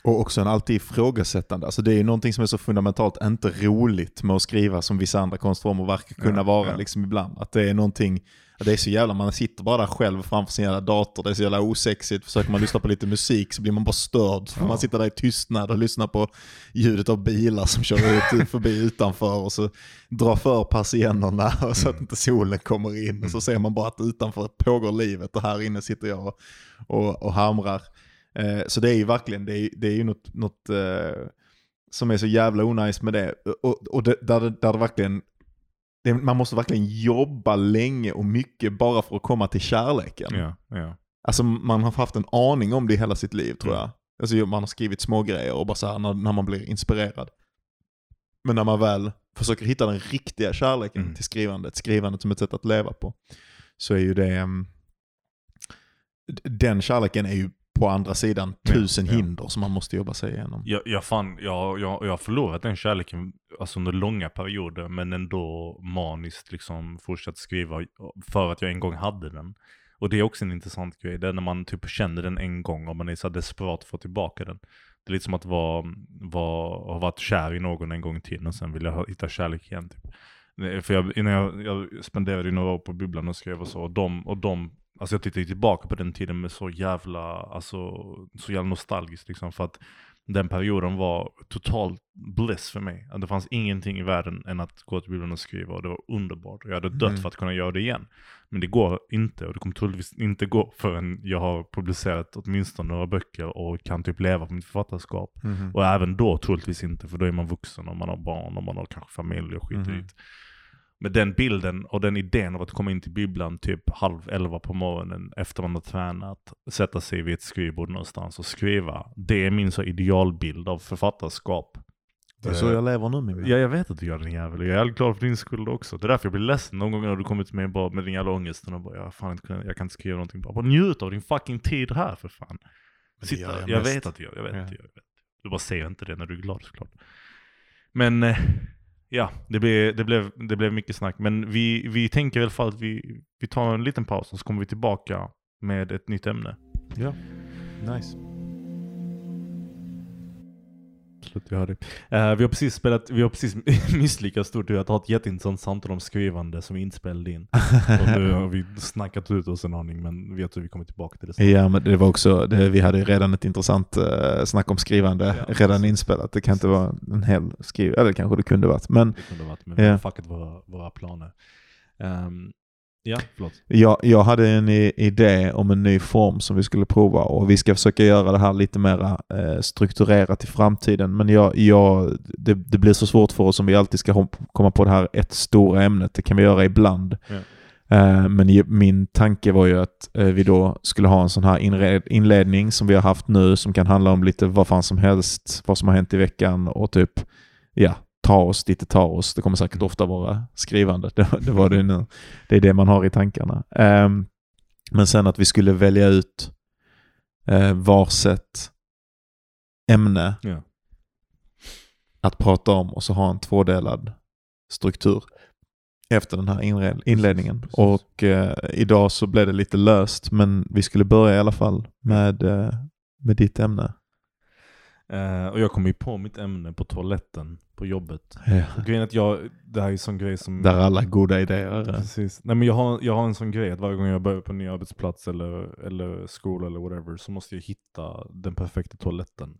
Och också en alltid ifrågasättande. Alltså det är ju någonting som är så fundamentalt inte roligt med att skriva som vissa andra konstformer verkar kunna Ja, vara ja. liksom ibland. Att det är någonting, Ja, Det är så jävla, man sitter bara där själv framför sin jävla dator, det är så jävla osexigt. Försöker man lyssna på lite musik så blir man bara störd. Får man sitta där i tystnad och lyssna på ljudet av bilar som kör ut förbi utanför och så dra för persiennerna så att inte solen kommer in. Och så ser man bara att utanför pågår livet och här inne sitter jag och, och, och hamrar. Eh, så det är ju verkligen, det är, det är ju något, något eh, som är så jävla onajs med det. Och, och det, där, där det verkligen det, man måste verkligen jobba länge och mycket bara för att komma till kärleken. Ja, ja. Alltså man har haft en aning om det hela sitt liv tror Mm. jag. Alltså man har skrivit små grejer och bara så här när, när man blir inspirerad. Men när man väl försöker hitta den riktiga kärleken Mm. till skrivandet, skrivandet som ett sätt att leva på, så är ju det, um, den kärleken är ju på andra sidan Ja, tusen ja. hinder som man måste jobba sig igenom. Jag, jag, fan, jag, jag, jag har förlorat den kärleken alltså under långa perioder men ändå maniskt liksom fortsatt skriva för att jag en gång hade den. Och det är också en intressant grej, det är när man typ känner den en gång och man är så desperat för att få tillbaka den. Det är lite som att vara, vara, ha varit kär i någon en gång tiden och sen vill jag hitta kärlek igen. Typ. För jag, innan jag, jag spenderade några år på bubblan och skrev och så, och de, och de Alltså jag tittar ju tillbaka på den tiden med så jävla, alltså, så jävla nostalgiskt liksom för att den perioden var total bliss för mig. Att Det fanns ingenting i världen än att gå till biblioteket och skriva och det var underbart. Jag hade dött Mm. för att kunna göra det igen. Men det går inte och det kommer troligtvis inte gå förrän jag har publicerat åtminstone några böcker och kan typ leva på mitt författarskap. Mhm. Och även då troligtvis inte, för då är man vuxen och man har barn och man har kanske familj och skit Mhm. dit. Men den bilden och den idén av att komma in till bibblan typ halv elva på morgonen efter man har tränat, sätta sig vid ett skrivbord någonstans och skriva. Det är min så idealbild av författarskap. Det är så jag lever nu min vän. Ja, jag vet att du gör den jävel. Jag är jävligt glad för din skull också. Det är därför jag blir ledsen någon gång när du kommer till mig bara med din jävla ångest och bara, jag, fan inte, jag kan inte skriva någonting. Bara, bara njut av din fucking tid här för fan. Sitta, jag jag vet att du gör, jag vet Ja. att du gör. Jag vet. Du bara säger inte det när du är glad såklart. Men eh, ja, det blev, det, blev, det blev mycket snack. Men vi, vi tänker i alla fall att vi, vi tar en liten paus och så kommer vi tillbaka med ett nytt ämne. Ja, nice. Absolut, jag hör dig. Eh, vi har precis spelat, vi har precis misslyckats stort i att ha ett jätteintressant samtal om skrivande som vi inte spelade in. Och nu har vi snackat ut oss en aning men vet hur vi kommer tillbaka till det sen. Ja, men det var också, det, vi hade redan ett intressant uh, snack om skrivande Ja, redan precis. inspelat. Det kan inte vara en hel skriv, eller kanske det kunde varit. Men Det kunde varit, men vi Ja. har fuckat våra, våra planer. Ehm, ja, förlåt. jag, jag hade en idé om en ny form som vi skulle prova och vi ska försöka göra det här lite mer eh, strukturerat i framtiden. Men jag, jag, det, det blir så svårt för oss om vi alltid ska komma på det här ett stora ämnet. Det kan vi göra ibland. Ja. Eh, Men min tanke var ju att eh, vi då skulle ha en sån här inred- inledning som vi har haft nu som kan handla om lite vad fan som helst, vad som har hänt i veckan och typ, ja, ta oss dit det tar oss. Det kommer säkert ofta vara skrivande. Det, det var det nu. Det är det man har i tankarna. Ehm, Men sen att vi skulle välja ut eh, varsitt ämne Ja. att prata om och så ha en tvådelad struktur efter den här inledningen. precis. Och eh, idag så blev det lite löst men vi skulle börja i alla fall med, eh, med ditt ämne. Eh, och jag kom ju på mitt ämne på toaletten på jobbet. Ja. Grejen att jag, det här är en sån grej som... Där alla goda idéer är. Precis. Nej men jag har, jag har en sån grej att varje gång jag börjar på en ny arbetsplats eller, eller skola eller whatever så måste jag hitta den perfekta toaletten.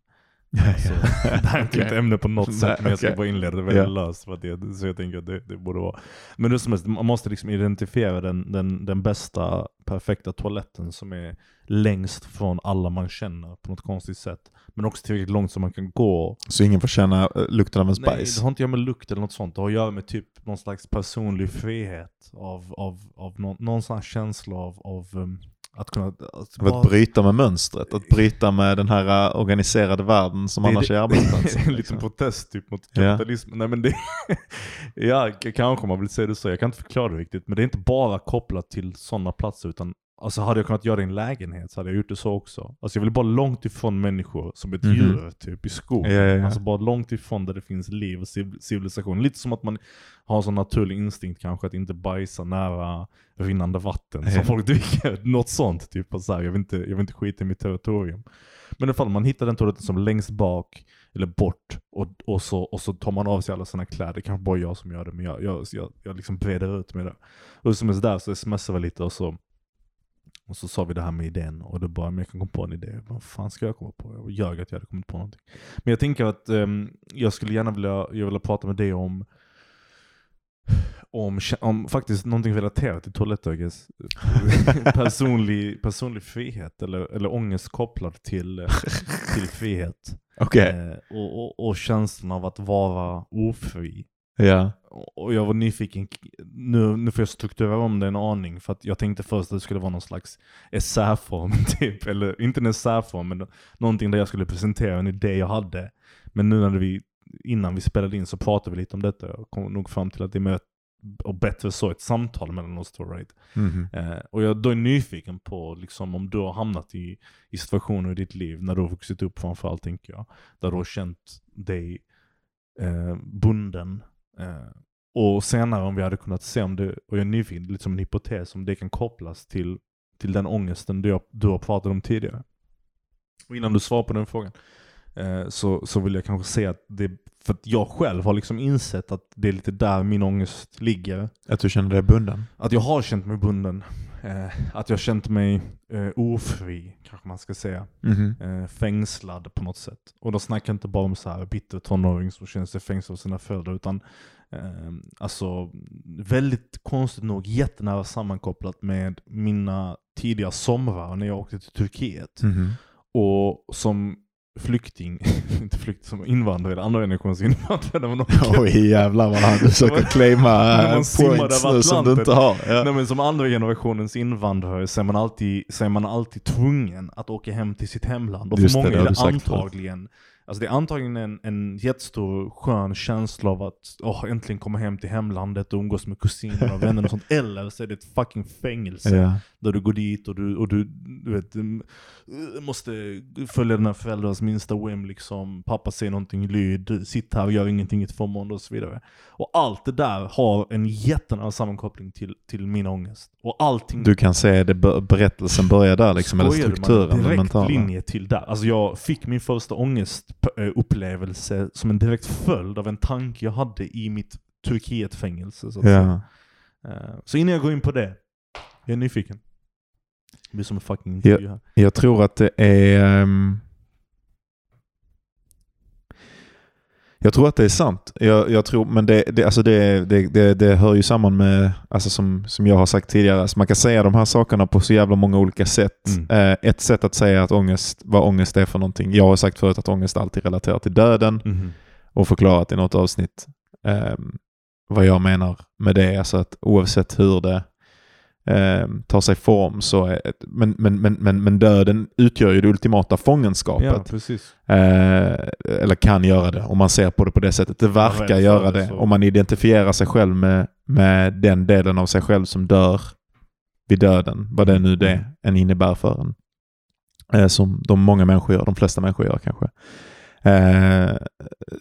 Så, det här är inte ett ämne på något sätt Nej, men jag ska bara inleda det väldigt löst för att det, så jag tänker att det, det borde vara. Men hur som helst, man måste liksom identifiera den, den, den bästa perfekta toaletten som är längst från alla man känner på något konstigt sätt. Men också tillräckligt långt så man kan gå Så ingen får känna eh, lukten av en Nej, spice. det har inte att göra med lukt eller något sånt. Det har att göra med typ någon slags personlig frihet. Av, av, av någon, någon känsla av, av um, att kunna... Att Av att bryta med mönstret, att bryta med den här eh, organiserade världen som Det är annars det- är arbetsplatsen. en liten liksom. protest typ mot Ja. kapitalismen. Nej men det... ja, kanske man vill säga det så. Jag kan inte förklara det riktigt. Men det är inte bara kopplat till sådana platser utan alltså hade jag kunnat göra det i en lägenhet så hade jag gjort det så också. Alltså jag vill bara långt ifrån människor, som ett Mhm. djur typ i skogen. Ja, ja, ja. Alltså bara långt ifrån där det finns liv och civ- civilisation. Lite som att man har en sån naturlig instinkt kanske att inte bajsa nära rinnande vatten som folk dricker. Något sånt typ. Så här, jag, vill inte, jag vill inte skita i mitt territorium. Men i alla fall, man hittar den toaletten som längst bak eller bort och, och, så, och så tar man av sig alla sina kläder. Det kanske bara jag som gör det, men jag, jag, jag, jag liksom breder ut med det. Och som är där så smsade vi lite och så, och så sa vi det här med idén och då bara, men jag kan komma på en idé. Vad fan ska jag komma på? Jag ljög att jag hade kommit på någonting. Men jag tänker att ehm, jag skulle gärna vilja, jag vill prata med dig om om, om faktiskt någonting relaterat till toalettöges personlig, personlig frihet eller, eller ångest kopplad till, till frihet. Okej. Eh, och, och, och känslan av att vara ofri. Ja. Och jag var nyfiken, nu, nu får jag strukturera om det en aning för att jag tänkte först att det skulle vara någon slags essäform typ, eller inte en essäform men någonting där jag skulle presentera en idé jag hade. Men nu när vi, innan vi spelade in så pratade vi lite om detta och kom nog fram till att det är och bättre så, ett samtal mellan oss två right? Mhm. Eh, och jag då är nyfiken på liksom, om du har hamnat i, i situationer i ditt liv när du har vuxit upp framförallt tänker jag. Där du har känt dig eh, bunden. Eh, och senare om vi hade kunnat se om det, och jag är nyfiken, lite som en hypotes, om det kan kopplas till, till den ångesten du, har- du har pratat om tidigare. Och innan du svarar på den frågan eh, så, så vill jag kanske säga att det, för att jag själv har liksom insett att det är lite där min ångest ligger. Att du känner dig bunden? Att jag har känt mig bunden. Eh, att jag känt mig eh, ofri, kanske man ska säga. Mhm. Eh, fängslad på något sätt. Och då snackar jag inte bara om så här bitter tonåring som känner sig fängslad av sina föräldrar, utan eh, alltså väldigt konstigt nog jättenära sammankopplat med mina tidiga somrar när jag åkte till Turkiet. Mhm. Och som flykting, inte flykting, som invandrare, andra generationens invandrare. Men också, Oj jävlar vad han försöker claima När man eh, points nu som du inte har. Ja. Nej, men som andra generationens invandrare så är man alltid, så är man alltid tvungen att åka hem till sitt hemland. Och Just för det, många det är det sagt förut. antagligen Alltså det är antagligen en, en jättestor skön känsla av att åh, äntligen komma hem till hemlandet och umgås med kusiner och vänner och sånt. Eller så är det ett fucking fängelse. Ja. Där du går dit och du, och du, du vet, måste följa dina föräldrars minsta whim liksom. Pappa säger någonting lyd, sitt här och gör ingenting i två månader och så vidare. Och allt det där har en jättenära sammankoppling till, till min ångest. Och allting Du kan se det, ber- berättelsen börjar där liksom, eller man? strukturen, den Direkt linje till där. Alltså jag fick min första ångestupplevelse som en direkt följd av en tanke jag hade i mitt Turkietfängelse. Så. Ja. Eh, så innan jag går in på det, jag är nyfiken. Det blir som en fucking intervju här. Jag tror att det är... ehm, jag tror att det är sant. Jag, jag tror, men det, det, alltså det, det, det, hör ju samman med, alltså som, som jag har sagt tidigare, alltså man kan säga de här sakerna på så jävla många olika sätt. Mm. Eh, ett sätt att säga att ångest, vad ångest är för någonting. Jag har sagt förut att ångest alltid relaterar till döden Mhm. och förklarat i något avsnitt ehm, vad jag menar med det. Alltså att oavsett hur det ehm, tar sig form så är, men, men, men, men, men döden utgör ju det ultimata fångenskapet. Ja. Eh, eller kan göra det om man ser på det på det sättet. Det verkar göra det, det. Om man identifierar sig själv med, med den delen av sig själv som dör vid döden. Vad det nu det än innebär för en. Eh, som de många människor gör, de flesta människor gör kanske. Eh,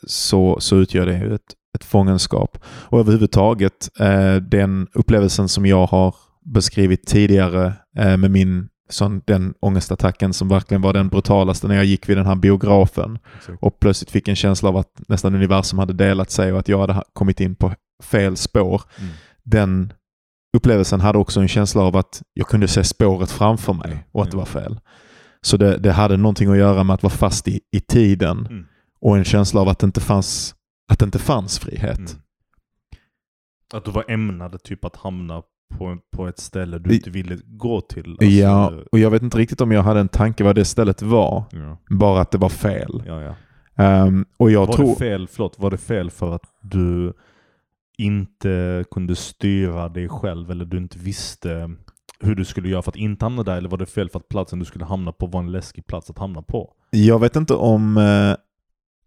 så, så utgör det ju ett, ett fångenskap. Och överhuvudtaget eh, den upplevelsen som jag har beskrivit tidigare eh, med min sån, den ångestattacken som verkligen var den brutalaste när jag gick vid den här biografen Exakt. och plötsligt fick en känsla av att nästan universum hade delat sig och att jag hade ha- kommit in på fel spår. Mm. Den upplevelsen hade också en känsla av att jag kunde se spåret framför mig och att det ja. var fel. Så det, det hade någonting att göra med att vara fast i, i tiden Mm. och en känsla av att det inte fanns, att det inte fanns frihet. Mm. Att du var ämnad typ att hamna på, på ett ställe du inte ville gå till. Alltså, Ja, och jag vet inte riktigt om jag hade en tanke vad det stället var. ja, Bara att det var fel. ja, ja. Ehm, och jag Var tror... det fel, förlåt, var det fel för att du inte kunde styra dig själv eller du inte visste hur du skulle göra för att inte hamna där? Eller var det fel för att platsen du skulle hamna på var en läskig plats att hamna på? Jag vet inte om, eh,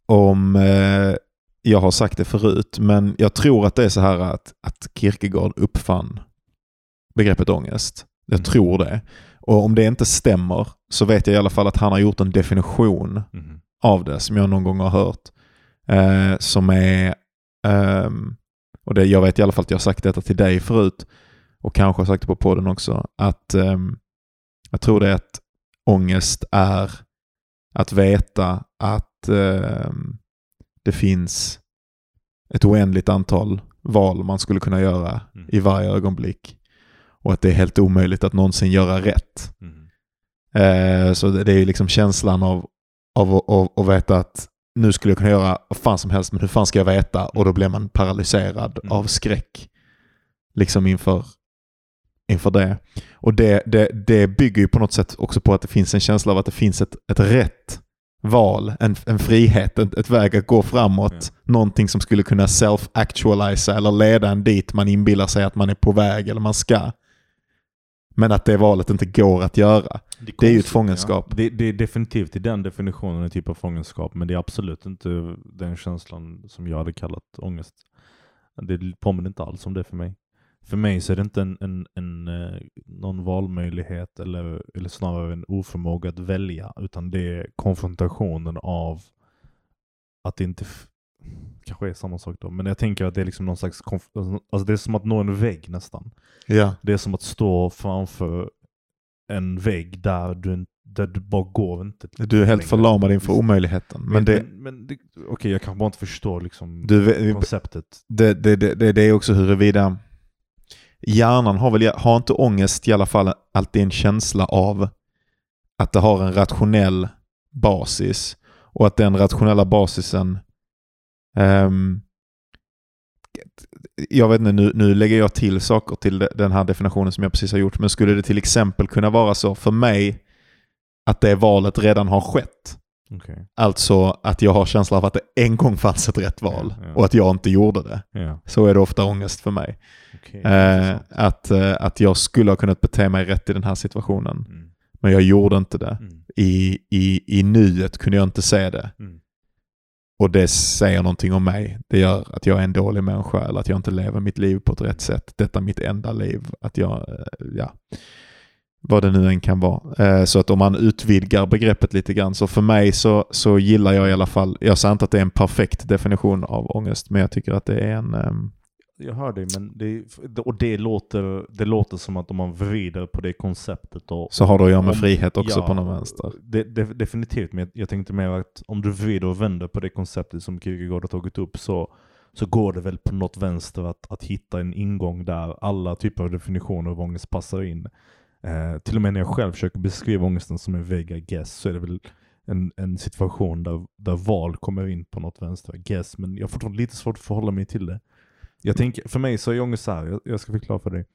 om eh, jag har sagt det förut, men jag tror att det är så här att, att Kierkegaard uppfann begreppet ångest. Jag Mm. tror det. Och om det inte stämmer så vet jag i alla fall att han har gjort en definition Mhm. av det som jag någon gång har hört. Eh, som är, ehm, och det, jag vet i alla fall att jag har sagt detta till dig förut och kanske har sagt det på podden också, att ehm, jag tror det är att ångest är att veta att ehm, det finns ett oändligt antal val man skulle kunna göra Mm. i varje ögonblick och att det är helt omöjligt att någonsin göra rätt. Mhm. Eh, så det, det är ju liksom känslan av, av, av, av att veta att nu skulle jag kunna göra vad fan som helst, men hur fan ska jag veta? Och då blir man paralyserad Mm. av skräck. Liksom inför, inför det. Och det, det, det bygger ju på något sätt också på att det finns en känsla av att det finns ett, ett rätt val, en, en frihet, ett, ett väg att gå framåt. Någonting som skulle kunna self-actualisa eller leda en dit man inbillar sig att man är på väg eller man ska. Men att det valet inte går att göra. Det är ju ett fångenskap. Ja. Det, det är definitivt i den definitionen en typ av fångenskap, men det är absolut inte den känslan som jag hade kallat ångest. Det påminner inte alls om det för mig. För mig så är det inte en, en, en, eh, någon valmöjlighet eller, eller snarare en oförmåga att välja, utan det är konfrontationen av att det inte kanske är samma sak då, men jag tänker att det är liksom någon slags, alltså det är som att nå en vägg nästan. Ja. Det är som att stå framför en vägg där du, där du bara går inte. Du är helt längre. förlamad inför omöjligheten. Men det, men, men det, okej, jag kanske bara inte förstår liksom du, konceptet. det, det, det, det, det är också huruvida hjärnan har väl, har inte ångest i alla fall alltid en känsla av att det har en rationell basis och att den rationella basisen ehm, jag vet inte, nu, nu lägger jag till saker till de- den här definitionen som jag precis har gjort, men skulle det till exempel kunna vara så för mig att det valet redan har skett? Okej. Alltså att jag har känslan av att det en gång fanns ett rätt val Ja, ja. och att jag inte gjorde det. Ja, Så är det ofta ångest för mig. okej. Eh, att, eh, att jag skulle ha kunnat bete mig rätt i den här situationen. Mm, Men jag gjorde inte det. mm, I, i, I nuet kunde jag inte se det. mm. Och det säger någonting om mig. Det gör att jag är en dålig människa eller att jag inte lever mitt liv på ett rätt sätt. Detta är mitt enda liv. Att jag, eh, ja, vad det nu än kan vara. Eh, så att om man utvidgar begreppet lite grann. Så för mig så, så gillar jag i alla fall, jag säger inte att det är en perfekt definition av ångest, men jag tycker att det är en, ehm, jag hör dig, men det, och det låter, det låter som att om man vrider på det konceptet och så har det att göra med Om- frihet också ja, på någon vänster. Det, det, definitivt, men jag, jag tänkte mer att om du vrider och vänder på det konceptet som Kierkegaard har tagit upp så, så går det väl på något vänster att, att hitta en ingång där alla typer av definitioner av ångest passar in. Eh, till och med när jag själv försöker beskriva ångesten som en vägg, I guess, så är det väl en, en situation där, där val kommer in på något vänster, I guess, men jag har fortfarande lite svårt att förhålla mig till det. Jag tänker, för mig så är ångest så här, jag, jag ska förklara för dig.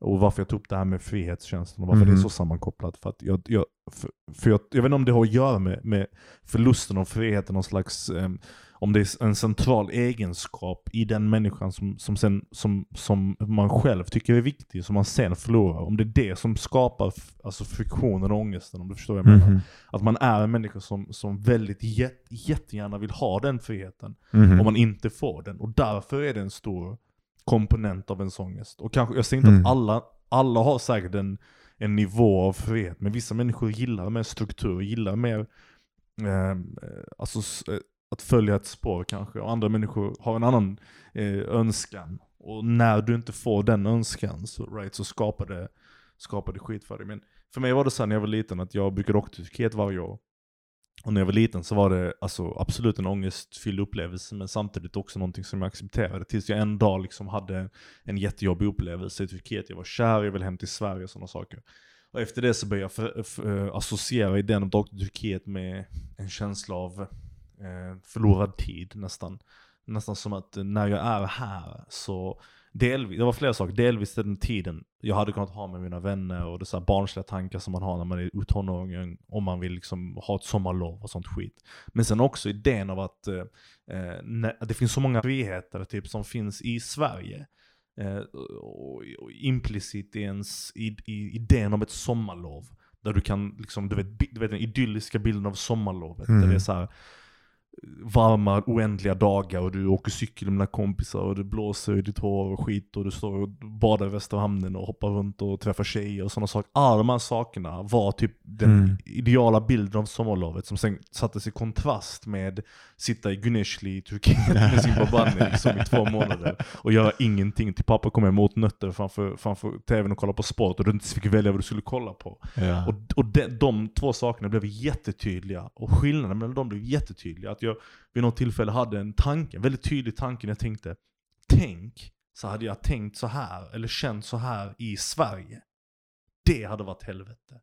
Och varför jag tog upp det här med frihetskänslan och varför det Mhm. är så sammankopplat. För, att jag, jag, för, för jag, jag vet inte om det har att göra med, med förlusten av friheten, någon slags, ehm, om det är en central egenskap i den människan som, som, sen, som, som man själv tycker är viktig, som man sen förlorar. Om det är det som skapar alltså friktionen och ångesten, om du förstår vad jag menar. Mhm. Att man är en människa som, som väldigt jät, jättegärna vill ha den friheten Mhm. om man inte får den. Och därför är det en stor komponent av en ångest. Och kanske, jag säger inte Mm. att alla, alla har säkert en, en nivå av frihet, men vissa människor gillar mer struktur, gillar mer eh, alltså, s- eh, att följa ett spår kanske. Och andra människor har en annan eh, önskan. Och när du inte får den önskan så, right, så skapar, det, skapar det skit för dig. Men för mig var det så här när jag var liten att jag brukade åka till Turkiet varje år. Och när jag var liten så var det alltså, absolut en ångestfylld upplevelse men samtidigt också någonting som jag accepterade. Tills jag en dag liksom hade en jättejobbig upplevelse i Turkiet. Jag var kär, jag ville hem till Sverige och sådana saker. Och efter det så började jag för, för, eh, associera idén om att åka till Turkiet med en känsla av förlorad tid nästan. Nästan som att eh, när jag är här så Delvis, det var flera saker. Delvis den tiden jag hade kunnat ha med mina vänner och det så barnsliga tankar som man har när man är tonåring om man vill liksom ha ett sommarlov och sånt skit. Men sen också idén av att eh, eh, det finns så många friheter typ, som finns i Sverige. Eh, och, och implicit i ens i, i, idén om ett sommarlov. Där du kan, liksom, du vet, du vet den idylliska bilden av sommarlovet. Mm. Där det är så här, varma, oändliga dagar och du åker cykel med dina kompisar och det blåser i ditt hår och skit och du står och badar i Västerhamnen och hoppar runt och träffar tjejer och sådana saker. Alla de här sakerna var typ den Mm. ideala bilden av sommarlovet som sen sattes i kontrast med sitta i Guneshli i Turkiet med sin babane liksom i två månader och göra ingenting till pappa kom hem och åt nötter framför, framför tvn och kolla på sport och du inte fick välja vad du skulle kolla på. Ja. Och, och de, de två sakerna blev jättetydliga. Och skillnaden mellan dem blev jättetydliga. Att jag vid något tillfälle hade en tanke, en väldigt tydlig tanke när jag tänkte Tänk så hade jag tänkt så här, eller känt så här i Sverige. Det hade varit helvete.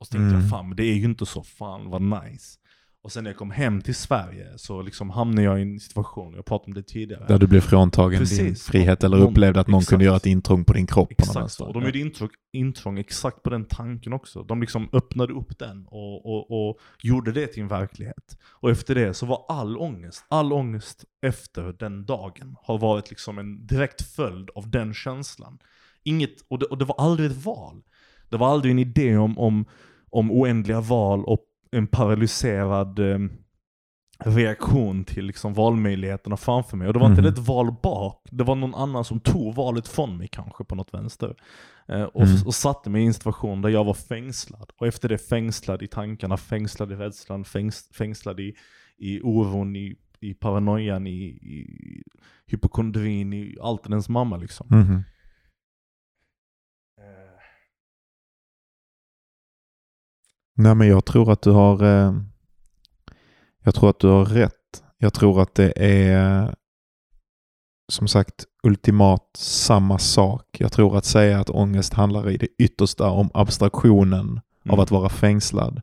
Och så tänkte Mm. jag fan, men det är ju inte så, fan vad nice. Och sen när jag kom hem till Sverige så liksom hamnade jag i en situation, jag pratade om det tidigare. Där du blev fråntagen din Precis. frihet eller Någon- upplevde att någon exakt. kunde göra ett intrång på din kropp. på Exakt så. Och de gjorde intrång, intrång exakt på den tanken också. De liksom öppnade upp den och, och, och gjorde det till en verklighet. Och efter det så var all ångest, all ångest efter den dagen har varit liksom en direkt följd av den känslan. Inget, och det, och det var aldrig ett val. Det var aldrig en idé om, om, om oändliga val och en paralyserad eh, reaktion till liksom valmöjligheterna framför mig. Och det var inte Mhm. ett val bak, det var någon annan som tog valet från mig kanske på något vänster. Eh, och, Mm. och satte mig i en situation där jag var fängslad. Och efter det fängslad i tankarna, fängslad i rädslan, fängs, fängslad i, i oron, i, i paranoian, i, i hypokondrin, i allt ens mamma liksom. Mhm. Nej men jag tror att du har eh, Jag tror att du har rätt. Jag tror att det är som sagt ultimat samma sak. Jag tror att säga att ångest handlar i det yttersta om abstraktionen av mm. att vara fängslad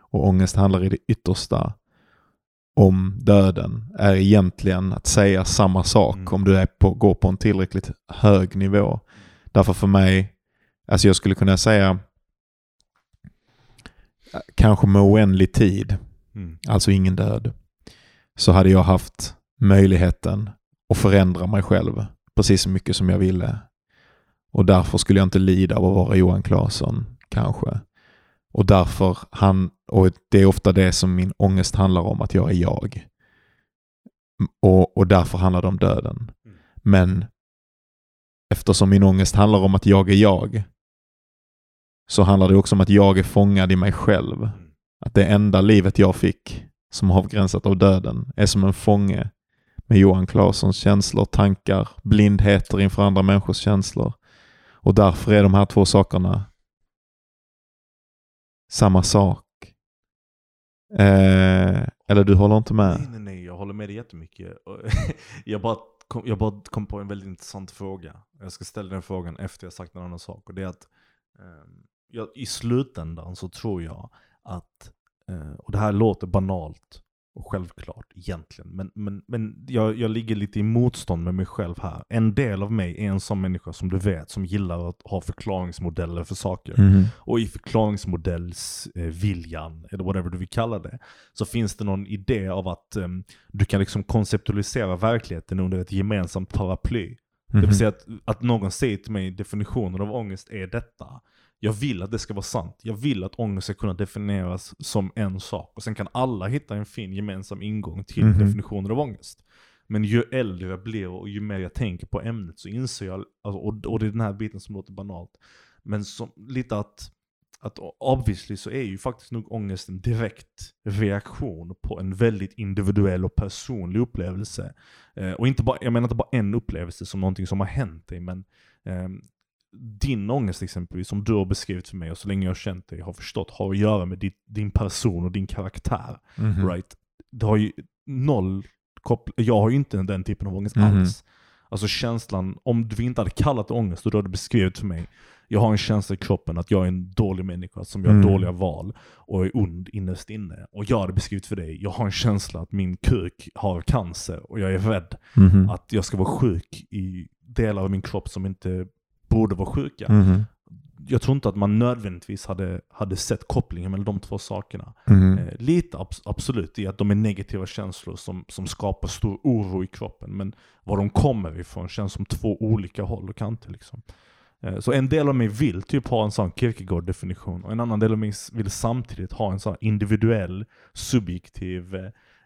och ångest handlar i det yttersta om döden är egentligen att säga samma sak Mm. om du är på, går på en tillräckligt hög nivå. Därför för mig, alltså jag skulle kunna säga kanske med oändlig tid, Mm. alltså ingen död, så hade jag haft möjligheten att förändra mig själv precis så mycket som jag ville. Och därför skulle jag inte lida av att vara Johan Claesson, kanske. Och därför, han, och det är ofta det som min ångest handlar om, att jag är jag. Och, och därför handlar det om döden. Mm. Men eftersom min ångest handlar om att jag är jag, så handlar det också om att jag är fångad i mig själv. Mm. Att det enda livet jag fick, som avgränsat av döden, är som en fånge med Johan Claessons känslor, tankar, blindheter inför andra människors känslor. Och därför är de här två sakerna samma sak. Eh, eller du håller inte med? Nej, nej, nej, jag håller med dig jättemycket. Jag, bara kom, jag bara kom på en väldigt intressant fråga. Jag ska ställa den frågan efter jag sagt en annan sak. Och det är att ehm, jag, i slutändan så tror jag att, eh, och det här låter banalt och självklart egentligen, men, men, men jag, jag ligger lite i motstånd med mig själv här. En del av mig är en sån människa som du vet, som gillar att ha förklaringsmodeller för saker. Mhm. Och i förklaringsmodellsviljan, eller whatever du vill kalla det, så finns det någon idé av att em, du kan liksom konceptualisera verkligheten under ett gemensamt paraply. Det Mhm. vill säga att, att någon säger till mig definitionen av ångest är detta. Jag vill att det ska vara sant. Jag vill att ångest ska kunna definieras som en sak. Och sen kan alla hitta en fin gemensam ingång till Mhm. definitionen av ångest. Men ju äldre jag blir och ju mer jag tänker på ämnet så inser jag, alltså, och, det är den här biten som låter banalt, men som, lite att, att obviously så är ju faktiskt nog ångest en direkt reaktion på en väldigt individuell och personlig upplevelse. Eh, och inte bara, jag menar inte bara en upplevelse som någonting som har hänt dig, men ehm, din ångest exempelvis, som du har beskrivit för mig och så länge jag har känt dig har förstått, har att göra med ditt, din person och din karaktär. Mhm. Right? Det har ju noll koppling, jag har ju inte den typen av ångest Mhm. alls. Alltså känslan, om du inte hade kallat det ångest och du hade beskrivit för mig, jag har en känsla i kroppen att jag är en dålig människa som gör Mm. dåliga val och är ond innerst inne. Och jag hade beskrivit för dig, jag har en känsla att min kuk har cancer och jag är rädd Mhm. att jag ska vara sjuk i delar av min kropp som inte borde vara sjuka. Mhm. Jag tror inte att man nödvändigtvis hade, hade sett kopplingen mellan de två sakerna. Mhm. Eh, lite abs- absolut i att de är negativa känslor som, som skapar stor oro i kroppen. Men var de kommer ifrån känns som två olika håll och kanter. Liksom. Eh, så en del av mig vill typ ha en sån Kierkegaard-definition och en annan del av mig vill samtidigt ha en sån individuell, subjektiv,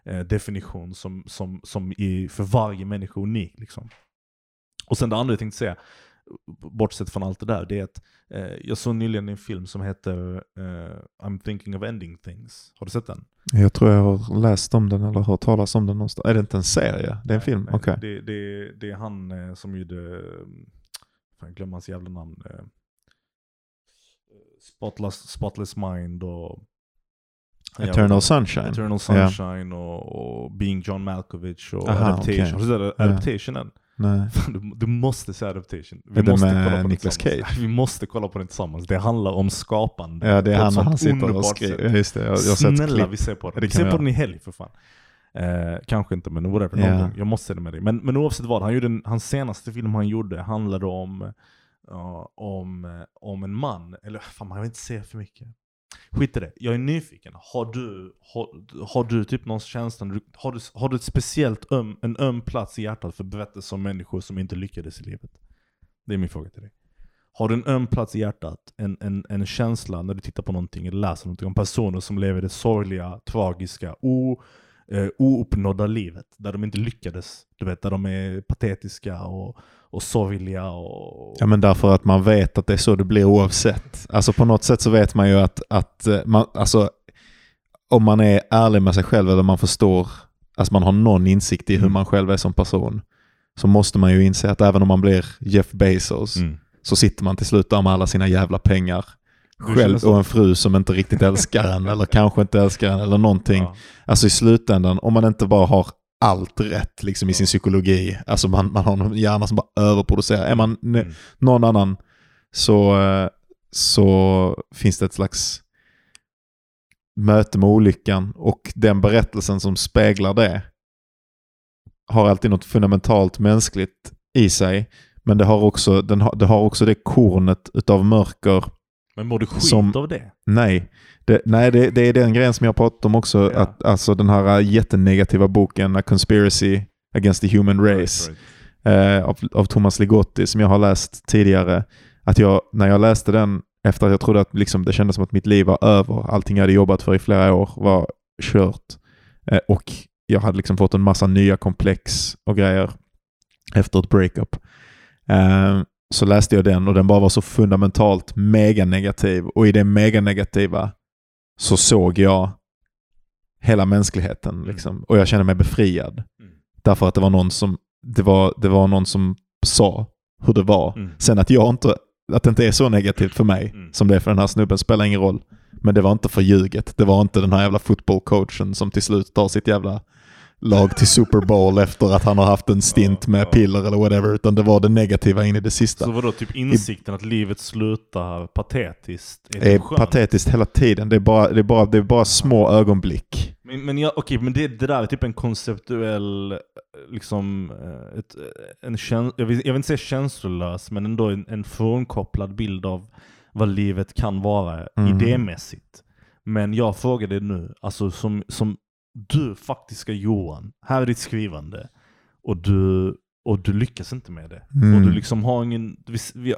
eh, definition som, som, som är för varje människa unik. Liksom. Och sen det andra jag tänkte säga, bortsett från allt det där, det är att eh, jag såg nyligen en film som heter eh, I'm thinking of ending things. Har du sett den? Jag tror jag har läst om den eller hört talas om den någonstans. Är det inte en serie? Det är en film? Okej. det, det, det är han eh, som gjorde, eh, fan jag glömmer hans jävla namn. Eh, Spotless, Spotless Mind och Eternal Sunshine? Eternal Sunshine och, och Being John Malkovich och Aha, Adaptation. okej. Har du sett Adaptation än? Nej. Du, du måste se Adaptation. Vi Är det måste med kolla på Nicolas. Cage? Vi måste kolla på den tillsammans. Det handlar om skapande. Ja, det är han han sitter och skriver. just det, jag, jag Snälla vi ser på den. Vi ser på den i helg för fan. Eh, kanske inte men whatever, någon Ja. gång. Jag måste se den med dig. Men, men oavsett vad, han gjorde en, hans senaste film han gjorde handlade om, ja, om, eh, om en man, eller fan man vill inte säga för mycket. Skit i det, jag är nyfiken. Har du, har, har du typ någon känsla, har du, har du ett speciellt öm, en öm plats i hjärtat för berättelser om människor som inte lyckades i livet? Det är min fråga till dig. Har du en öm plats i hjärtat, en, en, en känsla när du tittar på någonting eller läser någonting om personer som lever det sorgliga, tragiska, o, eh, ouppnådda livet. Där de inte lyckades. Du vet, där de är patetiska och, och sorgliga och... Ja men därför att man vet att det är så det blir oavsett. Alltså på något sätt så vet man ju att, att eh, man, alltså, om man är ärlig med sig själv eller man förstår, alltså man har någon insikt i hur Mm. man själv är som person, så måste man ju inse att även om man blir Jeff Bezos Mm. så sitter man till slut där med alla sina jävla pengar själv och en fru som inte riktigt älskar en eller kanske inte älskar en eller någonting. Ja. Alltså i slutändan, om man inte bara har allt rätt liksom i sin psykologi, alltså man, man har en hjärna som bara överproducerar. Är man Mm. någon annan så, eh, så finns det ett slags möte med olyckan och den berättelsen som speglar det har alltid något fundamentalt mänskligt i sig. Men det har också, den har, det har också det kornet utav mörker Men mår du skit Som- av det? Nej, det, nej det, det är den grejen som jag pratat om också. Ja. Att, alltså den här äh, jättenegativa boken A Conspiracy Against the Human Race Right, right. eh, av, av Thomas Ligotti som jag har läst tidigare. Att jag, när jag läste den efter att jag trodde att liksom, det kändes som att mitt liv var över, allting jag hade jobbat för i flera år var kört. Eh, och jag hade liksom fått en massa nya komplex och grejer efter ett breakup. Eh, så läste jag den och den bara var så fundamentalt mega negativ och i det mega negativa så såg jag hela mänskligheten liksom. och jag kände mig befriad. Mm. Därför att det var någon som, det var, det var någon som sa hur det var. Mm. Sen att jag inte, att det inte är så negativt för mig Mm. som det är för den här snubben spelar ingen roll. Men det var inte för ljuget. Det var inte den här jävla fotbollcoachen som till slut tar sitt jävla lag till Super Bowl efter att han har haft en stint Ja, med ja. piller eller whatever. Utan det var det negativa in i det sista. Så vadå, typ insikten att livet slutar patetiskt? Är Det är typ skönt? patetiskt hela tiden. Det är bara, det är bara, det är bara små ögonblick. Men, men, jag, okej, men det, det där är typ en konceptuell, eh, liksom, eh, ett, eh, en käns- jag, vill, jag vill inte säga känslolös, men ändå en, en frånkopplad bild av vad livet kan vara Mm. idémässigt. Men jag frågar dig nu, alltså som, som du faktiska Johan, här är ditt skrivande, och du, och du lyckas inte med det. Mm. Och du liksom har ingen,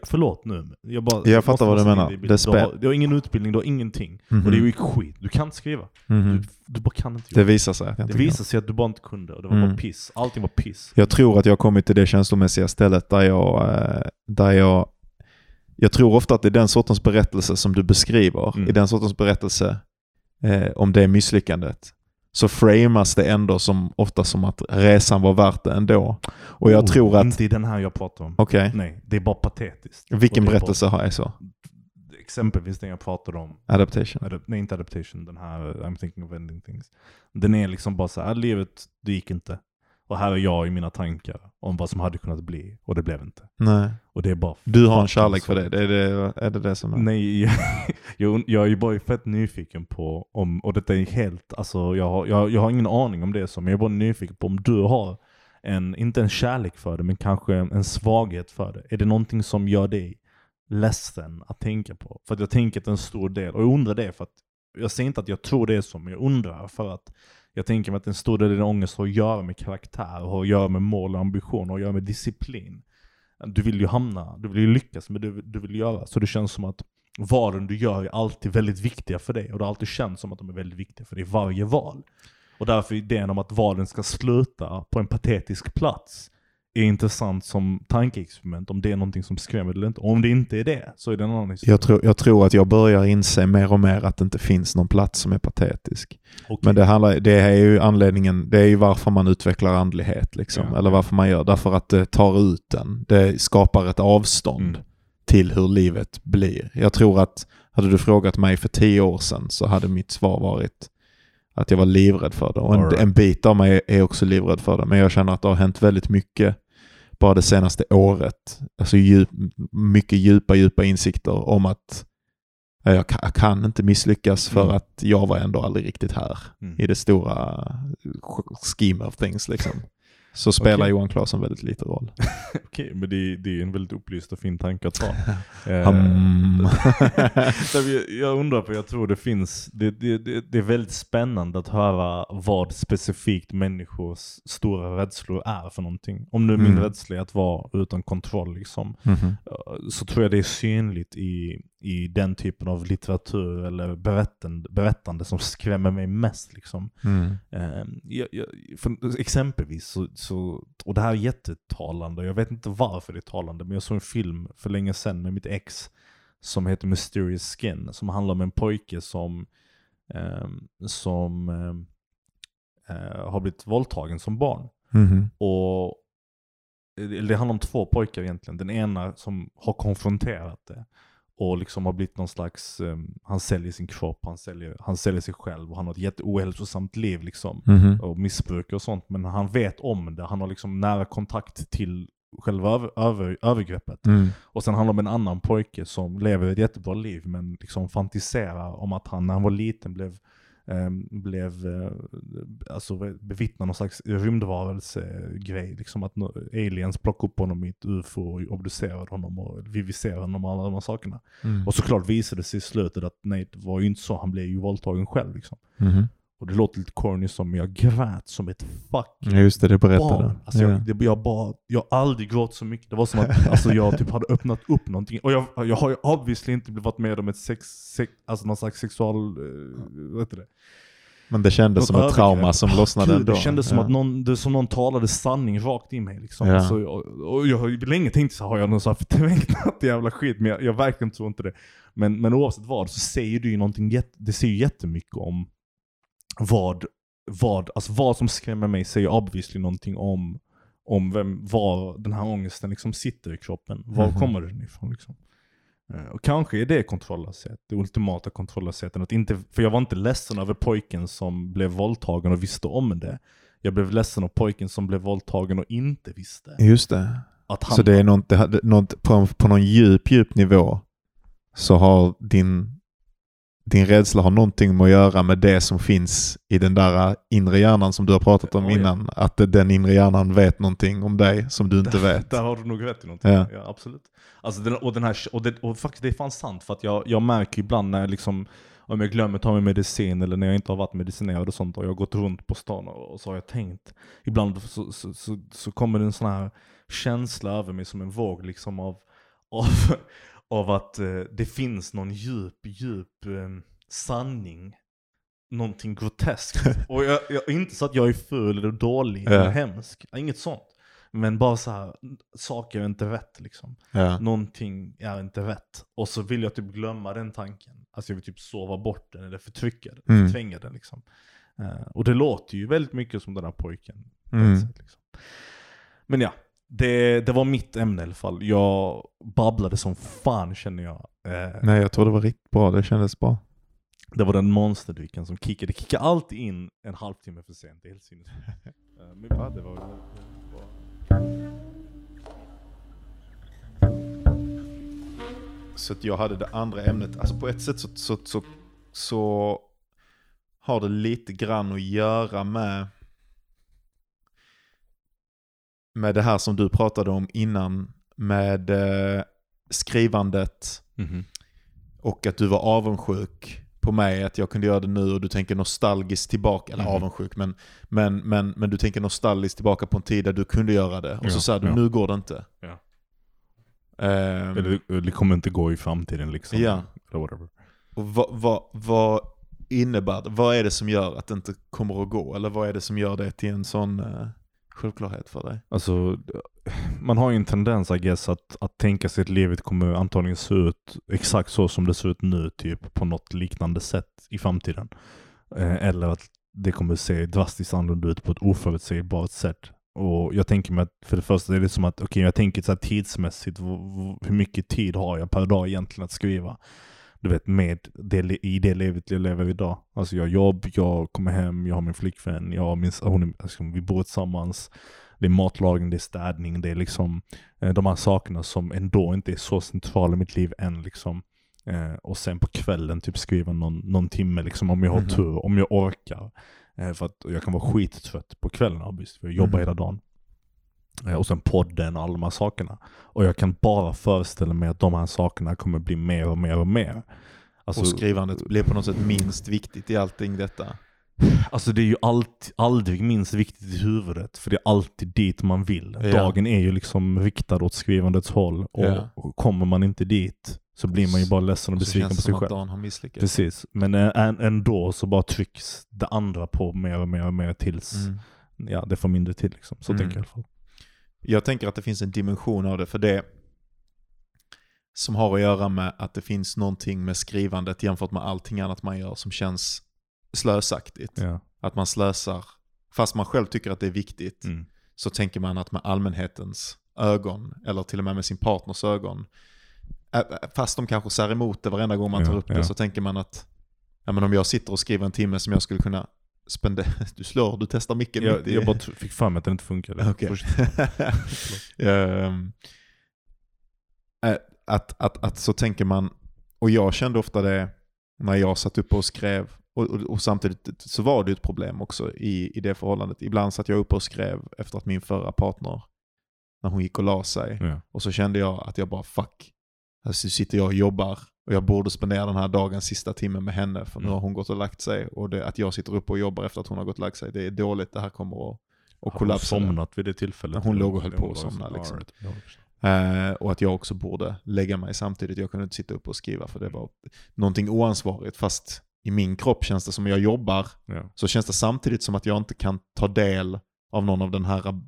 förlåt nu, jag bara... Jag fattar vad du menar. det du, har, du har ingen utbildning, du har ingenting. Mhm. Och det är ju skit, du kan inte skriva. Mhm. Du, du bara kan inte Det Johan. visar sig Det visade sig att du bara inte kunde och det var Mm. bara piss. Allting var piss. Jag tror att jag har kommit till det känslomässiga stället där jag, eh, där jag jag tror ofta att det är den sortens berättelse som du beskriver, Mm. i den sortens berättelse eh, om det misslyckandet, så framas det ändå som ofta som att resan var värt det ändå. Och jag Oh, tror att, Inte i den här jag pratar om. okej, Nej, det är bara patetiskt. vilken berättelse har jag så? Bara, exempelvis den jag pratade om. Adaptation. Adap- nej, inte adaptation. Den här I'm thinking of ending things. Den är liksom bara så här, livet, det gick inte. Och här är jag i mina tankar om vad som hade kunnat bli. Och det blev inte. Nej. Och det är bara... Du har en kärlek för det, det är det, är det, det som är? Nej, jag, jag är ju bara fett nyfiken på om, och detta är helt, alltså jag har, jag, jag har ingen aning om det är så, men jag är bara nyfiken på om du har en, inte en kärlek för det, men kanske en, en svaghet för det. Är det någonting som gör dig ledsen att tänka på? För att jag tänker att en stor del, och jag undrar det för att, jag säger inte att jag tror det är så, men jag undrar för att jag tänker mig att en stor del av din ångest har att göra med karaktär, har att göra med mål och ambition, har att göra med disciplin. Du vill ju hamna, du vill ju lyckas med det du, du vill göra. Så det känns som att valen du gör är alltid väldigt viktiga för dig. Och det har alltid känts som att de är väldigt viktiga för dig i varje val. Och därför idén om att valen ska sluta på en patetisk plats är intressant som tankeexperiment, om det är någonting som skrämmer eller inte. Om det inte är det, så är det en annan historia. Jag tror, jag tror att jag börjar inse mer och mer att det inte finns någon plats som är patetisk. Okej. Men det, handlar, det är ju anledningen, det är ju varför man utvecklar andlighet liksom. Ja. Eller varför man gör, därför att det tar ut den. Det skapar ett avstånd Mm. till hur livet blir. Jag tror att hade du frågat mig för tio år sedan så hade mitt svar varit att jag var livrädd för det. Och en, right. en bit av mig är också livrädd för det. Men jag känner att det har hänt väldigt mycket bara det senaste året. Alltså djup, mycket djupa, djupa insikter om att ja, jag kan, jag kan inte misslyckas för Mm. att jag var ändå aldrig riktigt här Mm. i det stora scheme of things liksom. Så spelar Okej. Johan Claesson väldigt lite roll. Okej, men det, är- det är en väldigt upplyst och fin tanke att ta. Eh, jag, undrar på, jag tror det finns, det, det, det, är väldigt spännande att höra vad specifikt människors stora rädslor är för någonting. Om nu min Mm. rädsla är att vara utan kontroll liksom, eh, så tror jag det är synligt i, i den typen av litteratur eller berättande, berättande som skrämmer mig mest. Liksom. Mm. Eh, jag, jag, för, exempelvis, så, så, och det här är jättetalande, jag vet inte varför det är talande, men jag såg en film för länge sedan med mitt ex som heter Mysterious Skin, som handlar om en pojke som, eh, som eh, eh, har blivit våldtagen som barn. Mhm. Och eller det handlar om två pojkar egentligen. Den ena som har konfronterat det och liksom har blivit någon slags, um, han säljer sin kropp, han säljer, han säljer sig själv och han har ett jätteohälsosamt liv liksom. Mhm. Och missbruk och sånt. Men han vet om det, han har liksom nära kontakt till själva över, över, övergreppet. Mm. Och sen handlar det om en annan pojke som lever ett jättebra liv men liksom fantiserar om att han när han var liten blev, blev eh, alltså bevittnad någon slags rymdvarelse-grej. Liksom att aliens plockade upp honom i ett ufo och obducerade honom och viviserade honom och alla de här sakerna. Mm. Och såklart visade det sig i slutet att nej, det var ju inte så, han blev ju våldtagen själv liksom. Mhm. Och det låter lite corny som jag grät som ett fucking Ja, just det, det berättade barn. Alltså ja. jag, det, jag, bara, jag har aldrig gråtit så mycket. Det var som att alltså jag typ hade öppnat upp någonting. Och jag, jag har ju obviously inte varit med om ett sex, sex alltså någon slags sexual, eh, heter det? Men det kändes Något som ett trauma som Ah, lossnade Gud, ändå. Det kändes som ja. att någon, det, som någon talade sanning rakt i mig liksom. Ja. Så jag, och jag har länge tänkt så har jag någon förträngt jävla skit? Men jag, jag verkligen tror inte det. Men, men oavsett vad så säger det ju någonting, det säger ju jättemycket om vad, vad, alltså vad som skrämmer mig säger obviously någonting om, om vem, var den här ångesten liksom sitter i kroppen. Var Mhm. kommer den ifrån liksom? Eh, Och kanske är det kontrolllöshet, det ultimata. Att inte, för jag var inte ledsen över pojken som blev våldtagen och visste om det. Jag blev ledsen av pojken som blev våldtagen och inte visste. Just det. Att han Så det är något, något på, på någon djup, djup nivå så har din, din rädsla har någonting med att göra med det som finns i den där inre hjärnan som du har pratat om Oh, ja. innan. Att den inre hjärnan vet någonting om dig som du inte vet. Där har du nog rätt i någonting. Ja. Ja, absolut. Alltså den, och, den här, och, det, och faktiskt det är fan sant för att jag, jag märker ibland när jag liksom om jag glömmer ta mig medicin eller när jag inte har varit medicinerad och sånt och jag har gått runt på stan och, och så har jag tänkt. Ibland så, så, så, så kommer det en sån här känsla över mig som en våg liksom av, av, av att eh, det finns någon djup, djup eh, sanning. Någonting groteskt. och jag, jag, inte så att jag är ful eller dålig Ja. eller hemsk. Inget sånt. Men bara så här, saker är inte rätt liksom. Ja. Någonting är inte rätt. Och så vill jag typ glömma den tanken. Alltså jag vill typ sova bort den eller förtrycka den, Mm. förtränga den liksom. Eh, och det låter ju väldigt mycket som den här pojken. Mm. sätt, liksom. Men ja, det, det var mitt ämne i alla fall. Jag babblade som fan känner jag. Eh, Nej, jag tror det var riktigt bra. Det kändes bra. det var den monsterdrycken som kickade. Det kickar alltid in en halvtimme för sent. Det är helt sinnessjukt. Eh, Men ja, det var bra. Så att jag hade det andra ämnet. Alltså på ett sätt så, så, så, så har det lite grann att göra med med det här som du pratade om innan med eh, skrivandet Mhm. och att du var avundsjuk på mig att jag kunde göra det nu och du tänker nostalgiskt tillbaka, eller Mhm. avundsjuk, men, men, men, men du tänker nostalgiskt tillbaka på en tid där du kunde göra det. Och Ja, så säger du, ja. nu går det inte. Ja. Ehm, Eller det kommer inte gå i framtiden liksom. Ja. Eller whatever. och vad, vad, vad, innebär det? Vad är det som gör att det inte kommer att gå? Eller vad är det som gör det till en sån eh, självklarhet för dig? Alltså, man har ju en tendens I guess, att, att tänka sig att livet kommer antagligen se ut exakt så som det ser ut nu, typ på något liknande sätt i framtiden. Eh, eller att det kommer se drastiskt annorlunda ut på ett oförutsägbart sätt. Och jag tänker mig att för det första är det som att, okej okay, jag tänker så här tidsmässigt, hur mycket tid har jag per dag egentligen att skriva? Du vet, med det, i det livet jag lever idag. Alltså jag har jobb, jag kommer hem, jag har min flickvän, jag har min, hon alltså, vi bor tillsammans. Det är matlagning, det är städning, det är liksom eh, de här sakerna som ändå inte är så centrala i mitt liv än liksom. Eh, och sen på kvällen typ skriva någon, någon timme liksom om jag har Mhm. tur, om jag orkar. Eh, för att jag kan vara skittrött på kvällen obviously, för jag jobbar Mhm. hela dagen. Eh, och sen podden och alla de här sakerna. Och jag kan bara föreställa mig att de här sakerna kommer bli mer och mer och mer. Alltså, och skrivandet blir på något sätt minst viktigt i allting detta. alltså det är ju allt, aldrig minst viktigt i huvudet, för det är alltid dit man vill. Ja. Dagen är ju liksom riktad åt skrivandets håll, och, Ja. och kommer man inte dit så blir man ju bara ledsen och besviken känns på det sig som att själv. dagen har misslyckats. Precis, men än- ändå så bara trycks det andra på mer och mer och mer tills Mm. ja, det får mindre till. Liksom. Så Mm. tänker jag i alla fall. Jag tänker att det finns en dimension av det, för det som har att göra med att det finns någonting med skrivandet jämfört med allting annat man gör som känns slösaktigt. Ja. Att man slösar, fast man själv tycker att det är viktigt, Mm. så tänker man att med allmänhetens ögon, eller till och med med sin partners ögon, fast de kanske säger emot det varenda gång man tar Ja, upp det, ja. så tänker man att ja, men om jag sitter och skriver en timme som jag skulle kunna spendera, du slår, du testar micken Jag, mitt i... jag bara fick för mig att den inte funkade. Okej. Först- Ehm, eh, att, att, att så tänker man, och jag kände ofta det när jag satt uppe och skrev, och, och, och samtidigt så var det ett problem också i, i det förhållandet. Ibland satt jag uppe och skrev efter att min förra partner, när hon gick och la sig, Ja. och så kände jag att jag bara fuck, alltså sitter jag och jobbar och jag borde spendera den här dagens sista timmen med henne för nu Mm. har hon gått och lagt sig och det, att jag sitter uppe och jobbar efter att hon har gått och lagt sig, det är dåligt, det här kommer att, att Har hon kollapsa. somnat vid det tillfället? Hon låg och höll på att somna, liksom. Eh, och att jag också borde lägga mig samtidigt. Jag kunde inte sitta upp och skriva för det var någonting oansvarigt. Fast i min kropp känns det som att jag jobbar, Ja. så känns det samtidigt som att jag inte kan ta del av någon av den här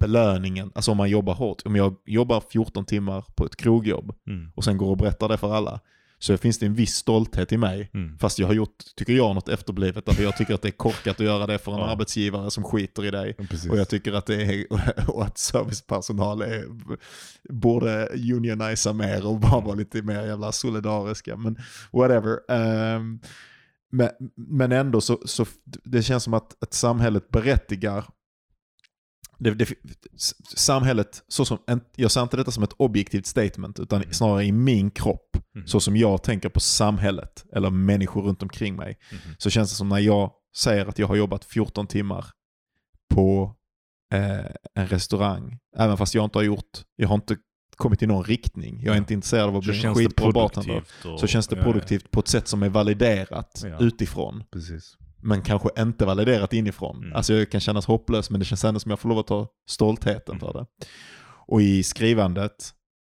belöningen. Alltså om man jobbar hårt. Om jag jobbar 14 timmar på ett krogjobb Mm. och sen går och berättar det för alla. Så finns det en viss stolthet i mig. Mm. Fast jag har gjort, tycker jag, något efterblivet. Därför jag tycker att det är korkat att göra det för en Ja. arbetsgivare som skiter i dig. Ja. Och jag tycker att det är, och att servicepersonal är, borde unionisa mer och bara vara lite mer jävla solidariska. Men whatever. Ehm, men, men ändå så, så det känns som att, att samhället berättigar det, det, samhället, så som, jag ser inte detta som ett objektivt statement, utan Mm. snarare i min kropp, Mm. så som jag tänker på samhället, eller människor runt omkring mig, Mhm. så känns det som när jag säger att jag har jobbat 14 timmar på eh, en restaurang, även fast jag inte har gjort, jag har inte kommit i någon riktning, jag är Ja. inte intresserad av att Så bli en skitbra bartender, produktivt. så känns det ja, ja. produktivt på ett sätt som är validerat Ja. utifrån, Precis. Men kanske inte validerat inifrån. Mm. Alltså jag kan kännas hopplös, men det känns ändå som jag får lov att ta stoltheten Mm. för det. Och i skrivandet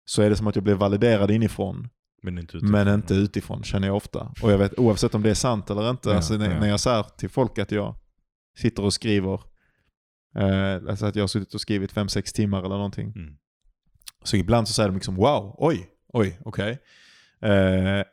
så är det som att jag blir validerad inifrån, Men inte utifrån. men inte utifrån känner jag ofta. Och jag vet oavsett om det är sant eller inte, Ja, alltså när, ja. när jag säger till folk att jag sitter och skriver, eh, alltså att jag har suttit och skrivit 5-6 timmar eller någonting. Mm. Så ibland så säger de liksom wow, oj, oj, okej. Eh,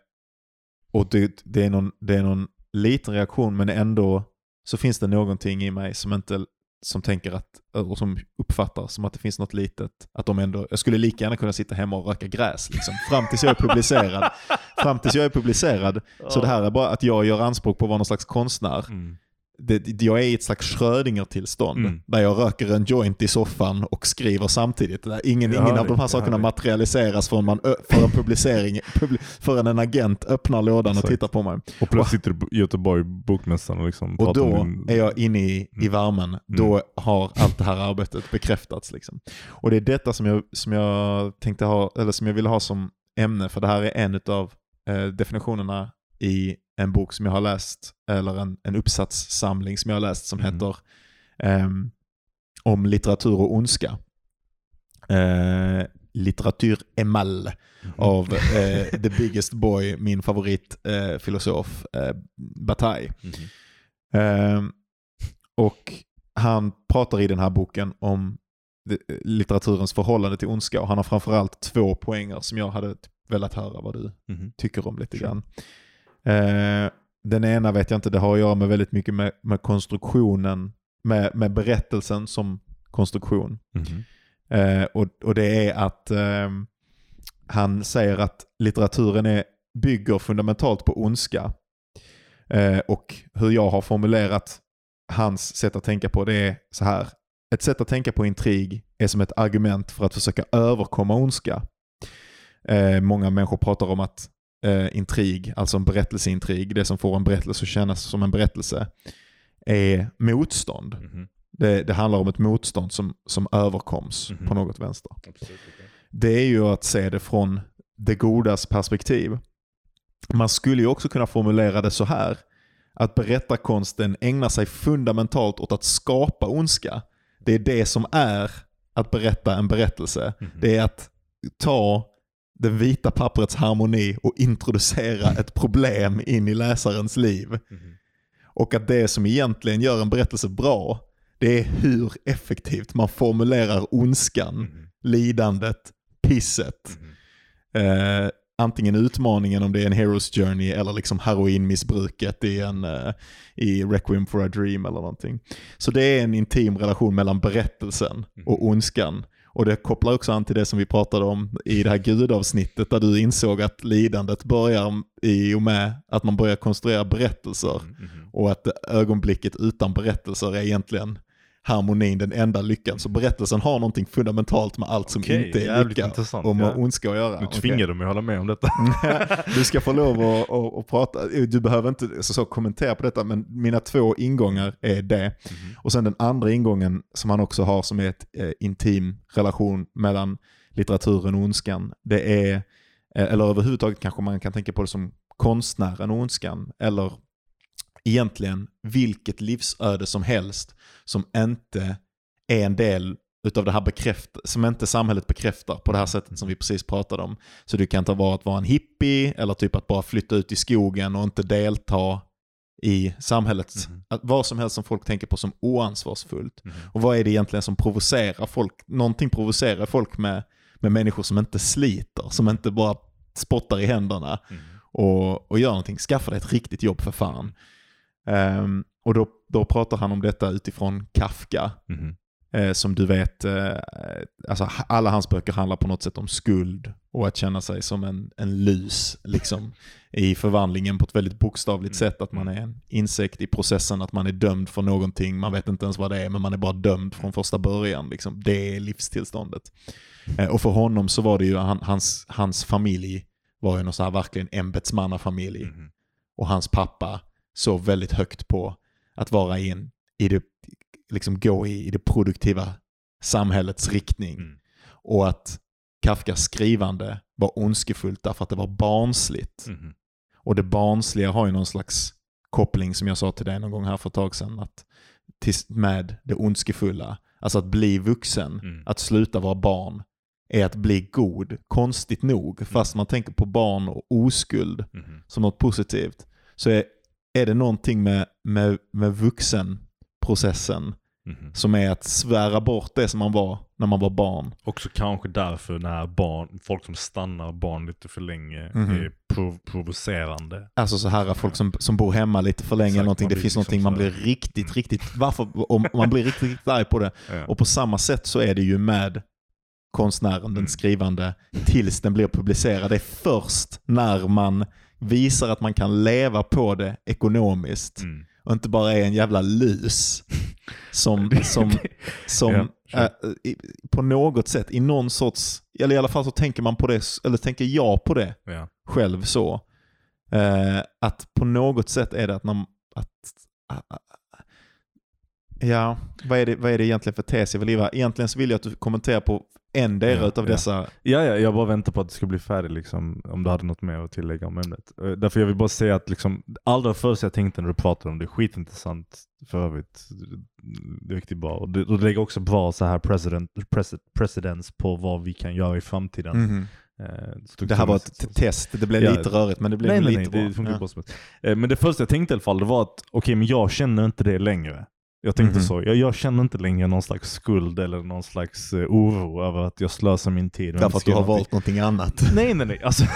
och det, det, är någon, det är någon liten reaktion men ändå så finns det någonting i mig som inte som tänker att, och som uppfattar som att det finns något litet, att de ändå, jag skulle lika gärna kunna sitta hemma och röka gräs liksom, fram tills jag är publicerad. fram tills jag är publicerad. Så det här är bara att jag gör anspråk på att vara någon slags konstnär. Mm. Det, jag är i ett slags Schrödinger-tillstånd. Mm. Där jag röker en joint i soffan och skriver samtidigt. Där ingen Jag ingen av de här sakerna materialiseras förrän, man, för en publicering, publi, förrän en agent öppnar lådan och Exakt. tittar på mig. Och plötsligt sitter du i Göteborg, bokmässan och liksom Och då din... är jag inne i, i Mm. värmen. Då har allt det här arbetet bekräftats. Liksom. Och det är detta som jag, som jag tänkte ha, eller som jag ville ha som ämne, för det här är en av eh, definitionerna i en bok som jag har läst, eller en, en uppsatssamling som jag har läst som Mm. heter ehm, Om litteratur och ondska. Eh, litteratur emal av eh, The Biggest Boy, min favoritfilosof, eh, filosof, eh, Bataille. Eh, och han pratar i den här boken om litteraturens förhållande till ondska och han har framförallt två poänger som jag hade velat höra vad du Mhm. tycker om lite Sure. grann. Eh, den ena vet jag inte, det har att göra med väldigt mycket med, med konstruktionen, med, med berättelsen som konstruktion. Mhm. Eh, och, och det är att eh, han säger att litteraturen är, bygger fundamentalt på ondska. Eh, och hur jag har formulerat hans sätt att tänka på det är så här. Ett sätt att tänka på intrig är som ett argument för att försöka överkomma ondska. Eh, många människor pratar om att eh, intrig, alltså en berättelseintrig, det som får en berättelse att kännas som en berättelse, är motstånd. Mhm. Det, det handlar om ett motstånd som, som överkoms Mhm. på något vänster. Absolut. Det är ju att se det från det godas perspektiv. Man skulle ju också kunna formulera det så här. Att berättarkonsten ägnar sig fundamentalt åt att skapa ondska. Det är det som är att berätta en berättelse. Mhm. Det är att ta det vita papperets harmoni och introducera ett problem in i läsarens liv. Mhm. Och att det som egentligen gör en berättelse bra, det är hur effektivt man formulerar ondskan, Mhm. lidandet, pisset. Mhm. Eh, antingen utmaningen om det är en Hero's Journey eller liksom heroinmissbruket i, en, eh, i Requiem for a Dream eller någonting. Så det är en intim relation mellan berättelsen och ondskan. Och det kopplar också an till det som vi pratade om i det här gudavsnittet där du insåg att lidandet börjar i och med att man börjar konstruera berättelser. Mhm. Och att ögonblicket utan berättelser är egentligen harmonin, den enda lyckan. Så berättelsen har någonting fundamentalt med allt som Okej, inte är lycka intressant, och med ja. ondska att göra. Nu tvingar du mig att hålla med om detta. du ska få lov att, att, att prata, du behöver inte så, så kommentera på detta, men mina två ingångar är det. Mhm. Och sen den andra ingången som han också har som är ett eh, intim relation mellan litteraturen och ondskan, det är, eh, eller överhuvudtaget kanske man kan tänka på det som konstnären och ondskan, eller egentligen vilket livsöde som helst som inte är en del utav det här bekräft som inte samhället bekräftar på det här sättet som vi precis pratade om. Så det kan inte vara att vara en hippie eller typ att bara flytta ut i skogen och inte delta i samhället. Mhm. Att vad som helst som folk tänker på som oansvarsfullt. Mhm. Och vad är det egentligen som provocerar folk? Någonting provocerar folk med, med människor som inte sliter, som inte bara spottar i händerna Mhm. och, och gör någonting. Skaffa dig ett riktigt jobb för fan. Ehm, och då, då pratar han om detta utifrån Kafka. Mhm. Eh, som du vet, eh, alltså alla hans böcker handlar på något sätt om skuld och att känna sig som en, en lus liksom, i förvandlingen på ett väldigt bokstavligt Mm. sätt. Att man är en insekt i processen, att man är dömd för någonting. Man vet inte ens vad det är, men man är bara dömd från första början. Liksom. Det är livstillståndet. Eh, och för honom så var det ju, han, hans, hans familj var ju någon så här verkligen ämbetsmannafamilj. Mhm. Och hans pappa såg väldigt högt på att vara i, en, i det, liksom gå i, i det produktiva samhällets riktning. Mm. Och att Kafkas skrivande var ondskefullt därför att det var barnsligt. Mhm. Och det barnsliga har ju någon slags koppling som jag sa till dig någon gång här för ett tag sedan. Att, med det ondskefulla. Alltså att bli vuxen, Mm. att sluta vara barn, är att bli god. Konstigt nog, fast man tänker på barn och oskuld Mhm. som något positivt, så är, är det någonting med, med, med vuxenprocessen Mhm. som är att svära bort det som man var när man var barn. Också kanske därför när barn, folk som stannar barn lite för länge Mhm. är prov provocerande. Alltså så här folk som, som bor hemma lite för länge Exakt, någonting. Det finns liksom någonting man blir riktigt, Mm. riktigt, varför, om man blir riktigt, riktigt arg på det. Ja. Och på samma sätt så är det ju med konstnären, den Mm. skrivande, tills den blir publicerad. Det är först när man visar att man kan leva på det ekonomiskt Mm. och inte bara är en jävla lus som, som, som Ja, sure. äh, i, på något sätt, i någon sorts, eller i alla fall så tänker man på det, eller tänker jag på det Ja. själv så. Eh, att på något sätt är det att när, att, ah, ja, vad är, det, vad är det egentligen för tes jag vill driva? Egentligen så vill jag att du kommenterar på endera Ja, utav ja. dessa. Ja, ja, jag bara väntar på att det ska bli färdigt liksom, om du hade något mer att tillägga om ämnet. Eh, Därför jag vill bara säga att liksom, allra första jag tänkte när du pratade om det, skitintressant för övrigt, det är riktigt bra. Och det lägger också bra så här president, precedence på vad vi kan göra i framtiden. Mhm. Eh, Det här var ett test, det blev Ja. lite rörigt men det blev Nej, lite nej, bra. det funkar Ja. bra som. Eh, Men det första jag tänkte i alla fall, det var att okej, men jag känner inte det längre. Jag tänkte Mhm. så, jag, jag känner inte längre någon slags skuld eller någon slags eh, oro över att jag slösar min tid. Därför att du har någonting. valt någonting annat. Nej nej nej, alltså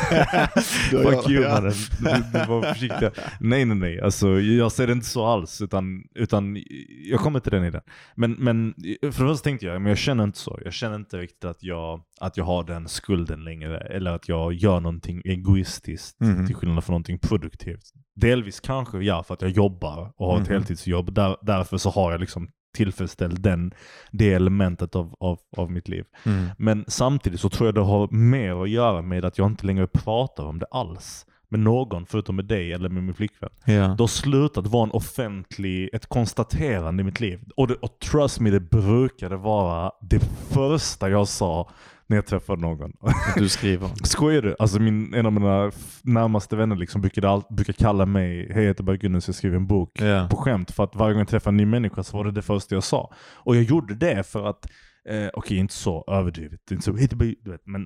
Fuck you mannen. Du, du var försiktig. Nej nej nej, alltså jag ser det inte så alls. Utan, utan jag kommer till den i den. Men, men för det första tänkte jag, men jag känner inte så. Jag känner inte riktigt att jag, att jag har den skulden längre. Eller att jag gör någonting egoistiskt Mhm. till skillnad från någonting produktivt. Delvis kanske ja, för att jag jobbar och har ett Mhm. heltidsjobb. Där, därför så har jag liksom tillfredsställt den, det elementet av, av, av mitt liv. Mm. Men samtidigt så tror jag det har mer att göra med att jag inte längre pratar om det alls. Med någon, förutom med dig eller med min flickvän. Ja. Det har slutat vara en offentlig, ett konstaterande i mitt liv. Och, det, och trust me, det brukade vara det första jag sa när jag träffade någon. Du skriver. Skojar du? Alltså min, en av mina närmaste vänner liksom brukade, all, brukade kalla mig, hej jag heter så jag skriver en bok Ja. på skämt för att varje gång jag träffade en ny människa så var det det första jag sa. Och jag gjorde det för att, eh, okej inte så överdrivet, inte så, du vet, men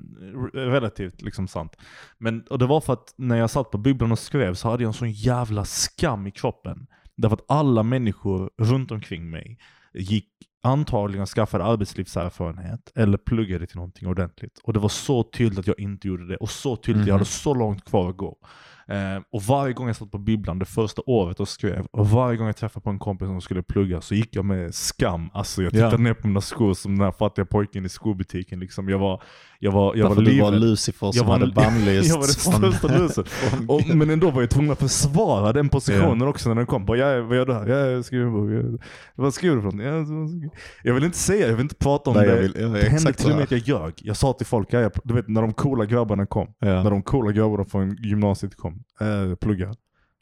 eh, relativt liksom sant. Men, och det var för att när jag satt på bibblan och skrev så hade jag en sån jävla skam i kroppen. Därför att alla människor runt omkring mig gick antagligen skaffade arbetslivserfarenhet eller pluggade till någonting ordentligt. Och det var så tydligt att jag inte gjorde det och så tydligt att jag Mhm. hade så långt kvar att gå. Eh, och varje gång jag satt på bibblan det första året och skrev, och varje gång jag träffade på en kompis som skulle plugga så gick jag med skam. Alltså jag Ja. tittade ner på mina skor som den här fattiga pojken i skobutiken. Liksom. Jag var, jag var, jag Därför var du var. Lucifer som Jag var- hade bannlysts Jag var den största från- Och, men ändå var jag tvungen att försvara den positionen också när den kom. Bara, ja, vad gör du här? Ja, jag skriver en bok. Ja, vad skriver du för något? Ja, så- Jag vill inte säga, jag vill inte prata om Nej, det. jag vill- jag det hände till och med att jag ljög. Jag sa till folk, ja, jag, du vet när de coola grabbarna kom. Ja. När de coola grabbarna från gymnasiet kom. Äh, plugga.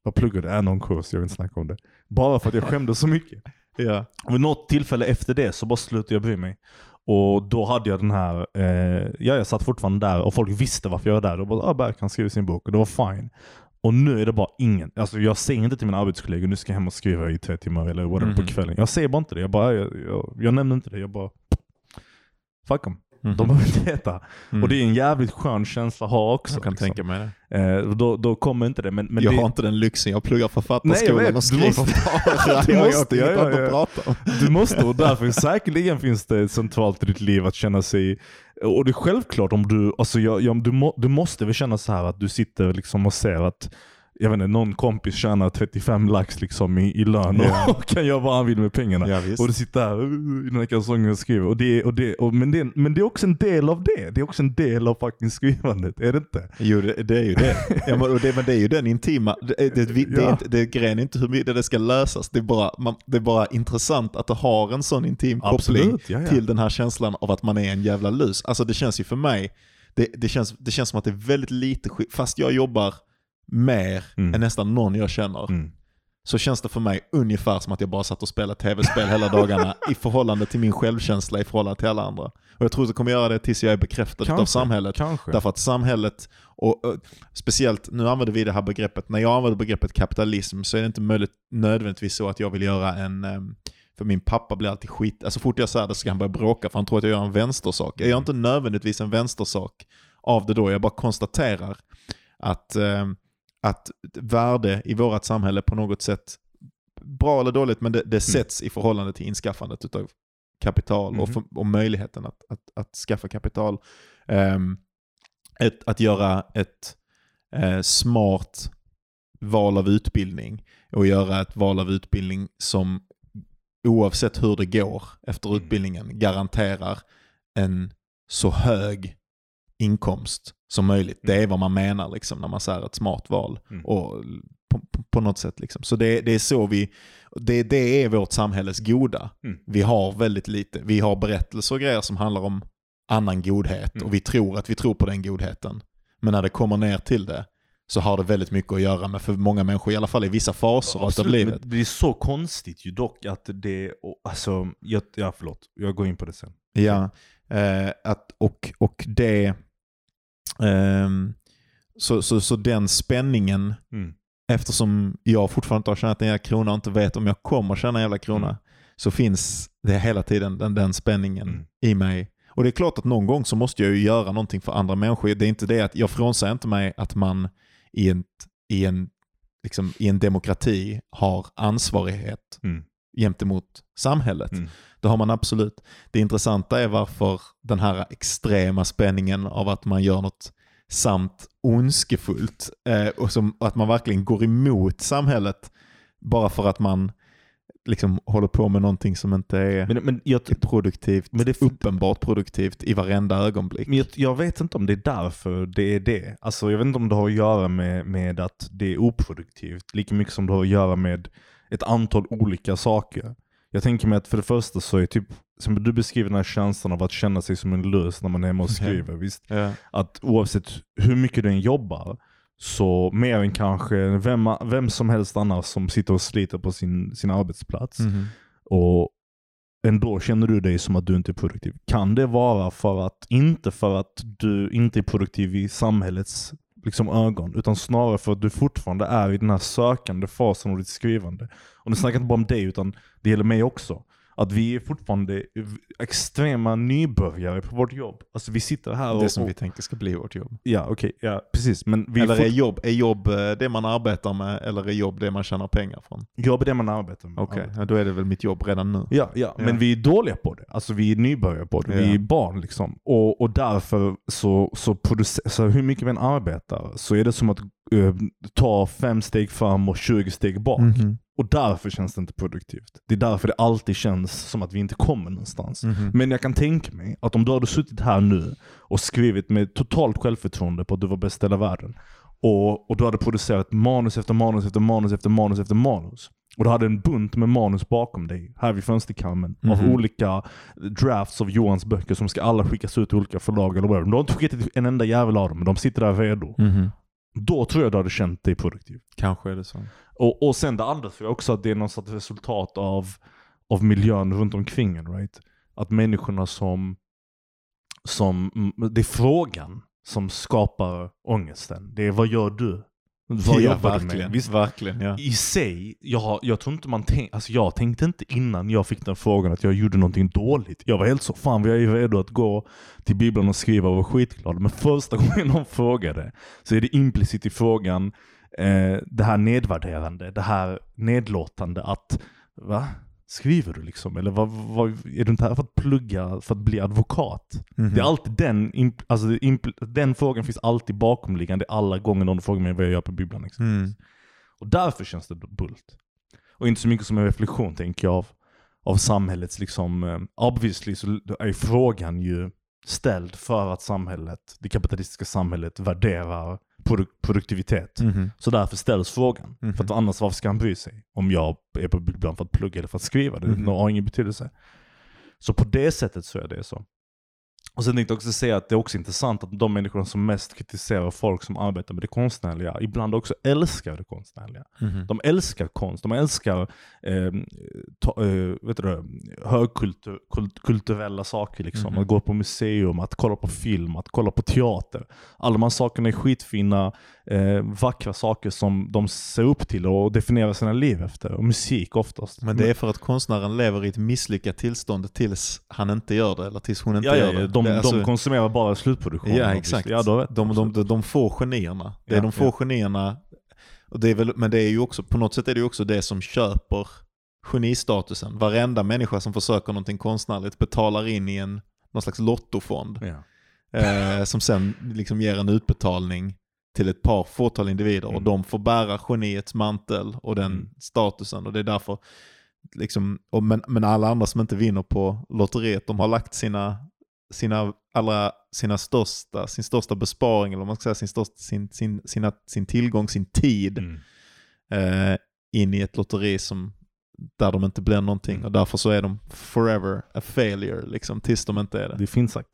Vad pluggar? Är någon kurs? Jag vill inte snacka om det. Bara för att jag skämdes så mycket. Ja. Och vid något tillfälle efter det så bara slutade jag bry mig. Och då hade jag den här, eh, ja jag satt fortfarande där och folk visste varför jag var där. Och bara, ah, Berk han skriver sin bok och det var fine. Och nu är det bara ingen, alltså jag säger inte till mina arbetskollegor nu ska jag hem och skriva i tre timmar eller whatever på Mhm. kvällen. Jag säger bara inte det, jag bara, jag, jag, jag nämner inte det, jag bara Fuck dem. Mhm. De behöver inte veta. Mm. Och det är en jävligt skön känsla att ha också. jag kan liksom. tänka mig det. Eh, då, då kommer inte det. Men, men jag det, har inte den lyxen, jag pluggar Nej, jag författarskolan vet. och Du skriver. Du jag måste, har inget ja, ja, annat ja. att prata om. Du måste och därför säkerligen finns det centralt i ditt liv att känna sig och det är självklart om du, alltså jag, jag, du, må, du måste väl känna så här att du sitter liksom och ser att jag vet inte, någon kompis tjänar 35 lax liksom i, i lön Ja. och kan göra vad han vill med pengarna. Ja. Och du sitter här uh, i den här kalsongen och skriver. Och det, och det, och, men, det, men det är också en del av det. Det är också en del av fucking skrivandet, är det inte? Jo, det, det är ju det. Ja, men, och det. Men det är ju den intima, det, det, det, det, är inte, det grejen är inte hur mycket det ska lösas, det är, bara, man, det är bara intressant att det har en sån intim koppling Absolut, ja, ja. till den här känslan av att man är en jävla lus. Alltså det känns ju för mig, det, det, känns, det känns som att det är väldigt lite fast jag jobbar mer Mm. än nästan någon jag känner, Mm. så känns det för mig ungefär som att jag bara satt och spelade tv-spel hela dagarna i förhållande till min självkänsla i förhållande till alla andra. Och jag tror att jag kommer göra det tills jag är bekräftad av Kanske, samhället. Kanske. Därför att samhället, och, och speciellt, nu använder vi det här begreppet, när jag använder begreppet kapitalism så är det inte möjligt, nödvändigtvis så att jag vill göra en, ehm, för min pappa blir alltid skit, alltså fort jag säger det så ska han börja bråka för han tror att jag gör en vänstersak. Jag gör inte nödvändigtvis en vänstersak av det då, jag bara konstaterar att, ehm, att värde i vårt samhälle på något sätt, bra eller dåligt, men det, det sätts i förhållande till inskaffandet av kapital och, Mhm. för, och möjligheten att, att, att skaffa kapital. Ehm, ett, att göra ett eh, smart val av utbildning och göra ett val av utbildning som oavsett hur det går efter Mm. utbildningen garanterar en så hög inkomst som möjligt. Det är vad man menar liksom, när man säger ett smart val. Mm. Och på, på, något sätt. Liksom. Så det, det är så vi, det, det är vårt samhälles goda. Mm. Vi har väldigt lite, vi har berättelser och grejer som handlar om annan godhet Mm. och vi tror att vi tror på den godheten. Men när det kommer ner till det så har det väldigt mycket att göra med för många människor, i alla fall i vissa faser av Absolut, livet. men det är så konstigt ju dock att det, och, alltså, jag, ja förlåt, jag går in på det sen. Ja, Eh, att, och, och det... ehm, så, så, så den spänningen, Mm. eftersom jag fortfarande inte har tjänat en jävla krona och inte vet om jag kommer tjäna en jävla krona, Mm. så finns det hela tiden den, den spänningen Mm. i mig. Och det är klart att någon gång så måste jag ju göra någonting för andra människor. Det är inte det att jag frånsäger inte mig att man i en, i en, liksom, i en demokrati har ansvarighet Mm. Gentemot samhället. Mm. Det har man absolut. Det intressanta är varför den här extrema spänningen av att man gör något samt ondskefullt eh, och som, att man verkligen går emot samhället bara för att man liksom håller på med någonting som inte är Men, men, jag, produktivt, men det, uppenbart produktivt i varenda ögonblick. Men jag, jag vet inte om det är därför det är det. Alltså jag vet inte om det har att göra med, med att det är oproduktivt, lika mycket som det har att göra med ett antal olika saker. Jag tänker mig att för det första så är typ, som du beskriver den här känslan av att känna sig som en lös när man är hemma och skriver. Visst? Ja. Att oavsett hur mycket du än jobbar, så mer än kanske vem, vem som helst annars som sitter och sliter på sin, sin arbetsplats, Mhm. och ändå känner du dig som att du inte är produktiv. Kan det vara för att, inte för att du inte är produktiv i samhällets liksom, ögon, utan snarare för att du fortfarande är i den här sökande fasen av ditt skrivande. Och nu snackar jag inte bara om dig, utan det gäller mig också. Att vi är fortfarande extrema nybörjare på vårt jobb. Alltså vi sitter här och... Det som och vi tänker ska bli vårt jobb. Ja, okej. ja, precis. Men vi Eller är jobb, är jobb eh, det man arbetar med eller är jobb det man tjänar pengar från? jobb är det man arbetar med. Okej, ja, då är det väl mitt jobb redan nu. Ja, ja, Ja. men vi är dåliga på det. Alltså vi är nybörjare på det. Vi Ja. är barn liksom. Och, och därför så, så, så hur mycket vi än arbetar så är det som att eh, ta fem steg fram och 20 steg bak. Mhm. Och därför känns det inte produktivt. Det är därför det alltid känns som att vi inte kommer någonstans. Mhm. Men jag kan tänka mig att om du hade suttit här nu och skrivit med totalt självförtroende på att du var bäst i hela världen. Och, och du hade producerat manus efter manus efter manus efter manus efter manus. Och du hade en bunt med manus bakom dig, här vid fönsterkarmen. Av Mhm. olika drafts av Johans böcker som ska alla skickas ut till olika förlag eller whatever. Du har inte skickat en enda jävel av dem, men de sitter där redo. Mhm. Då tror jag du hade känt dig produktiv. Kanske är det så. Och, och sen det andra tror jag också att det är någon sorts resultat av, av miljön runt omkring en. Right? Att människorna som, som, det är frågan som skapar ångesten. Det är vad gör du? Vad ja, jobbar du med? verkligen. Visst, verkligen ja. i sig, jag, jag tror inte man tänk, alltså jag tänkte inte innan jag fick den frågan att jag gjorde någonting dåligt. Jag var helt så, fan jag är redo att gå till bibeln och skriva och var skitglad. Men första gången någon frågade så är det implicit i frågan eh, det här nedvärderande, det här nedlåtande att va? Skriver du liksom? Eller vad, vad, är du inte här för att plugga för att bli advokat? Mhm. Det är alltid den, alltså den frågan finns alltid bakomliggande alla gånger någon frågar mig vad jag gör på bibblan. Mm. Och därför känns det bult. Och inte så mycket som en reflektion tänker jag av, av samhällets liksom, eh, obviously så är frågan ju ställd för att samhället, det kapitalistiska samhället värderar produ- produktivitet. Mhm. Så därför ställs frågan. Mhm. För att annars varför ska han bry sig? Om jag är på bibblan för att plugga eller för att skriva. Det Mhm. har ingen betydelse. Så på det sättet så är det så. Och sen tänkte jag också säga att det är också intressant att de människorna som mest kritiserar folk som arbetar med det konstnärliga, ibland också älskar det konstnärliga. Mhm. De älskar konst, de älskar eh, ta, eh, vet du det, högkultur, kult, kulturella saker. Liksom. Mhm. Att gå på museum, att kolla på film, att kolla på teater. Alla de här sakerna är skitfina, eh, vackra saker som de ser upp till och definierar sina liv efter. Och musik oftast. Men det är för att konstnären lever i ett misslyckat tillstånd tills han inte gör det, eller tills hon inte ja, gör ja, det. de, det alltså- de konsumerar bara slutproduktionen. Ja, exakt. Ja, rätt. de, de, de, de få genierna. Det är Ja, de få ja. genierna. Och det är väl, men det är ju också, på något sätt är det ju också det som köper genistatusen. Varenda människa som försöker någonting konstnärligt betalar in i en någon slags lottofond. Ja. Eh, som sen liksom ger en utbetalning till ett par fåtal individer och Mm. de får bära geniets mantel och den Mm. statusen. Och det är därför, liksom, och men, men alla andra som inte vinner på lotteriet, de har lagt sina, sina, allra, sina största, sin största besparing, eller man ska säga, sin, största, sin, sin, sina, sin tillgång, sin tid Mm. eh, in i ett lotteri som, där de inte blir någonting. Mm. Och därför så är de forever a failure, liksom, tills de inte är det. Det är fint sagt.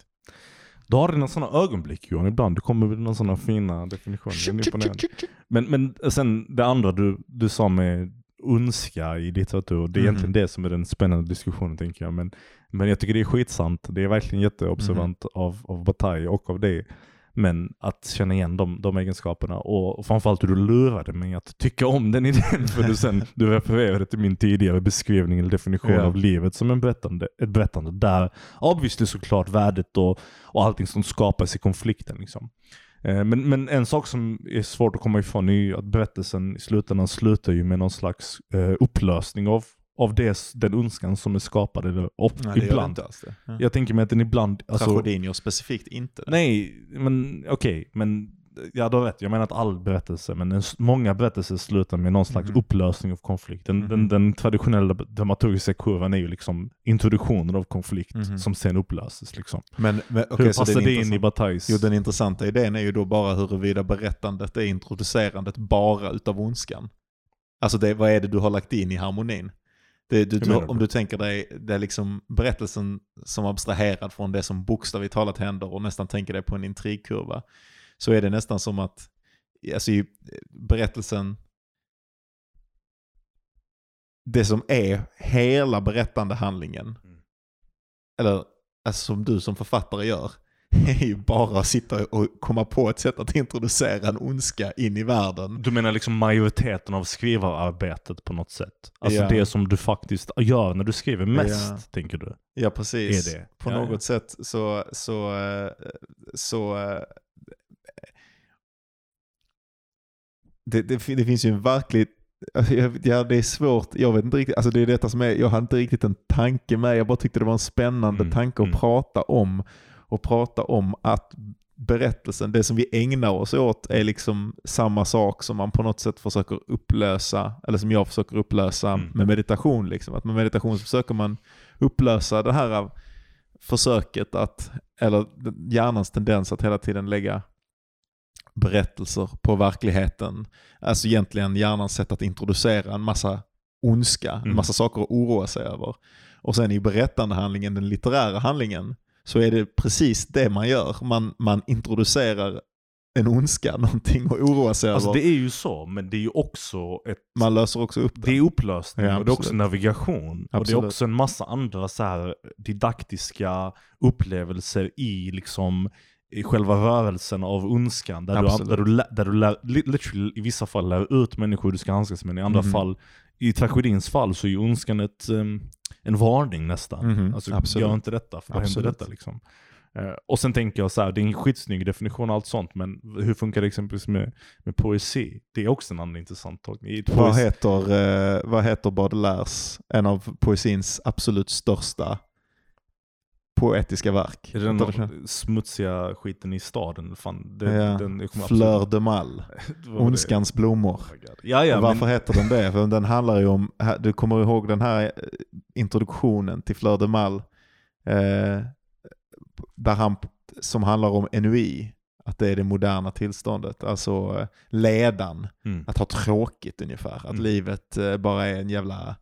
Du har dina sådana ögonblick Johan ibland. Du kommer med några sådana fina definitioner. Men, men sen det andra du, du sa med ondska i litteratur. Det är Mhm. egentligen det som är den spännande diskussionen tänker jag. Men, men jag tycker det är skitsant. Det är verkligen jätteobservant Mhm. av, av Bataille och av dig. Men att känna igen de, de egenskaperna och framförallt hur du lurade mig att tycka om den idén. För du, sen, du refererade till min tidigare beskrivning eller definition Ja. av livet som en berättande, ett berättande. Där obviously såklart värdet och, och allting som skapas i konflikten. Liksom. Eh, Men, men en sak som är svårt att komma ifrån är ju att berättelsen i slutändan slutar ju med någon slags eh, upplösning av, av det, den önskan som är skapad. Och, Nej, ibland. det. Ja. Jag tänker mig att den ibland... Alltså, Tragedin gör specifikt inte det. Nej, men okej, men ja du har rätt. Jag menar att all berättelse, men en, många berättelser slutar med någon slags Mhm. upplösning av konflikt. Den, den, Mhm. den traditionella dramaturgiska kurvan är ju liksom introduktionen av konflikt Mhm. som sen upplöses. Liksom. Men, men okej, Hur passar det in i Batailles? Jo, den intressanta idén är ju då bara huruvida berättandet är introducerandet bara utav ondskan. Alltså det, vad är det du har lagt in i harmonin? Det, du, du, om du tänker dig det är liksom berättelsen som abstraherad från det som bokstavligt talat händer och nästan tänker dig på en intrigkurva. Så är det nästan som att alltså, berättelsen det som är hela berättande handlingen Mm. eller alltså, som du som författare gör, är ju bara att sitta och komma på ett sätt att introducera en ondska in i världen. Du menar liksom majoriteten av skrivararbetet på något sätt? Alltså Ja. det som du faktiskt gör när du skriver mest, Ja. tänker du? Ja, precis. Är det? På Ja, något sätt så, så, eh, så eh, det, det, det finns ju en verkligt alltså, Ja, det är svårt. Jag vet inte riktigt. Alltså det är detta som är, jag har inte riktigt en tanke med. Jag bara tyckte det var en spännande Mm, tanke att mm. prata om. Och prata om att berättelsen, det som vi ägnar oss åt är liksom samma sak som man på något sätt försöker upplösa, eller som jag försöker upplösa Mm. med meditation. Liksom. Att med meditation så försöker man upplösa det här av försöket att, eller hjärnans tendens att hela tiden lägga berättelser på verkligheten. Alltså egentligen hjärnans sätt att introducera en massa ondska, en Mm. massa saker att oroa sig över. Och sen i berättandehandlingen, den litterära handlingen, så är det precis det man gör. Man, man introducerar en ondska, någonting att oroa sig Alltså över. det är ju så, men det är ju också ett Man löser också upp Det det. är upplösning Ja, och det är också absolut. navigation. Och det är Absolut. också en massa andra så här didaktiska upplevelser i liksom i själva rörelsen av ondskan. Där du, Absolut. där, du, där du lär, li- literally, i vissa fall lär ut människor du ska handskas med. I andra Mhm. fall, i tragedins fall så är ju ondskan ett, um, en varning nästan. Mhm, Alltså absolut. gör inte detta för då händer detta liksom. Eh, och sen tänker jag så här, det är en skitsnygg definition och allt sånt, men hur funkar det exempelvis med, med poesi? Det är också en annan intressant tolkning. Vad heter, eh, vad heter Baudelaires, en av poesins absolut största poetiska verk? Är det den det- smutsiga skiten i staden? Fan, det, ja. den, Fleur de Mal, var det. Ondskans blommor. Oh. Ja, ja, Varför men, heter den det? För den handlar ju om, du kommer ihåg den här eh, introduktionen till Fleur de Mal, eh, där han, som handlar om ennui, att det är det moderna tillståndet, alltså eh, ledan, mm. att ha tråkigt ungefär, att Mm. livet eh, bara är en jävla,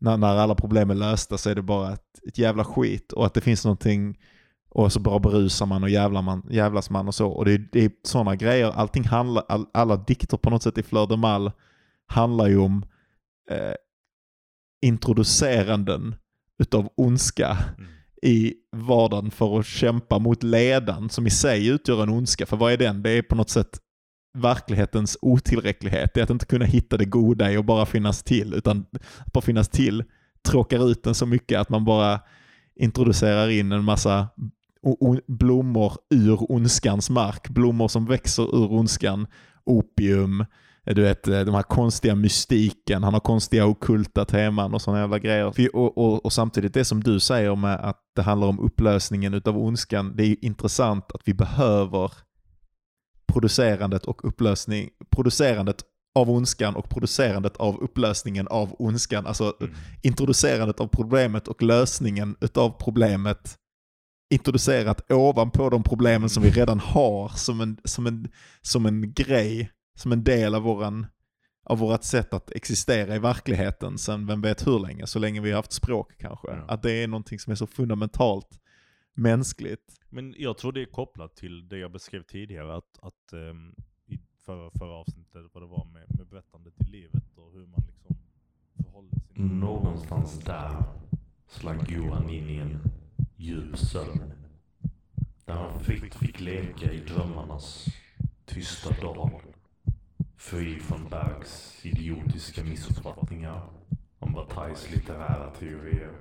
när, när alla problem är lösta så är det bara ett, ett jävla skit och att det finns någonting och så bara berusar man och jävlar man, jävlas man och så. Och det är, det är sådana grejer, allting handlar, all, alla dikter på något sätt i Fleur de Mal handlar ju om eh, introduceranden utav ondska Mm. i vardagen för att kämpa mot ledan som i sig utgör en ondska. För vad är den? Det är på något sätt verklighetens otillräcklighet. Det är att inte kunna hitta det goda i att bara finnas till, utan att bara finnas till tråkar ut den så mycket att man bara introducerar in en massa blommor ur ondskans mark. Blommor som växer ur ondskan. Opium, eh, du vet eh, de här konstiga mystiken, han har konstiga okulta teman och sådana jävla grejer. Och, och, och samtidigt det som du säger med att det handlar om upplösningen utav ondskan, det är ju intressant att vi behöver producerandet och upplösning, producerandet av ondskan och producerandet av upplösningen av ondskan. Alltså Mm. introducerandet av problemet och lösningen utav problemet introducerat ovanpå de problemen som vi redan har som en, som en, som en grej, som en del av, våran, av vårt sätt att existera i verkligheten sen vem vet hur länge, så länge vi har haft språk kanske. Ja. Att det är någonting som är så fundamentalt mänskligt. Men jag tror det är kopplat till det jag beskrev tidigare, att, att um, i förra, förra avsnittet, vad det var med, med berättandet i livet och hur man liksom förhåller sig. Någonstans där slank Johan in i en djup sömn. Där han fritt fick leka i drömmarnas tysta dag. Fri från Bergs idiotiska missuppfattningar om Batailles litterära teorier.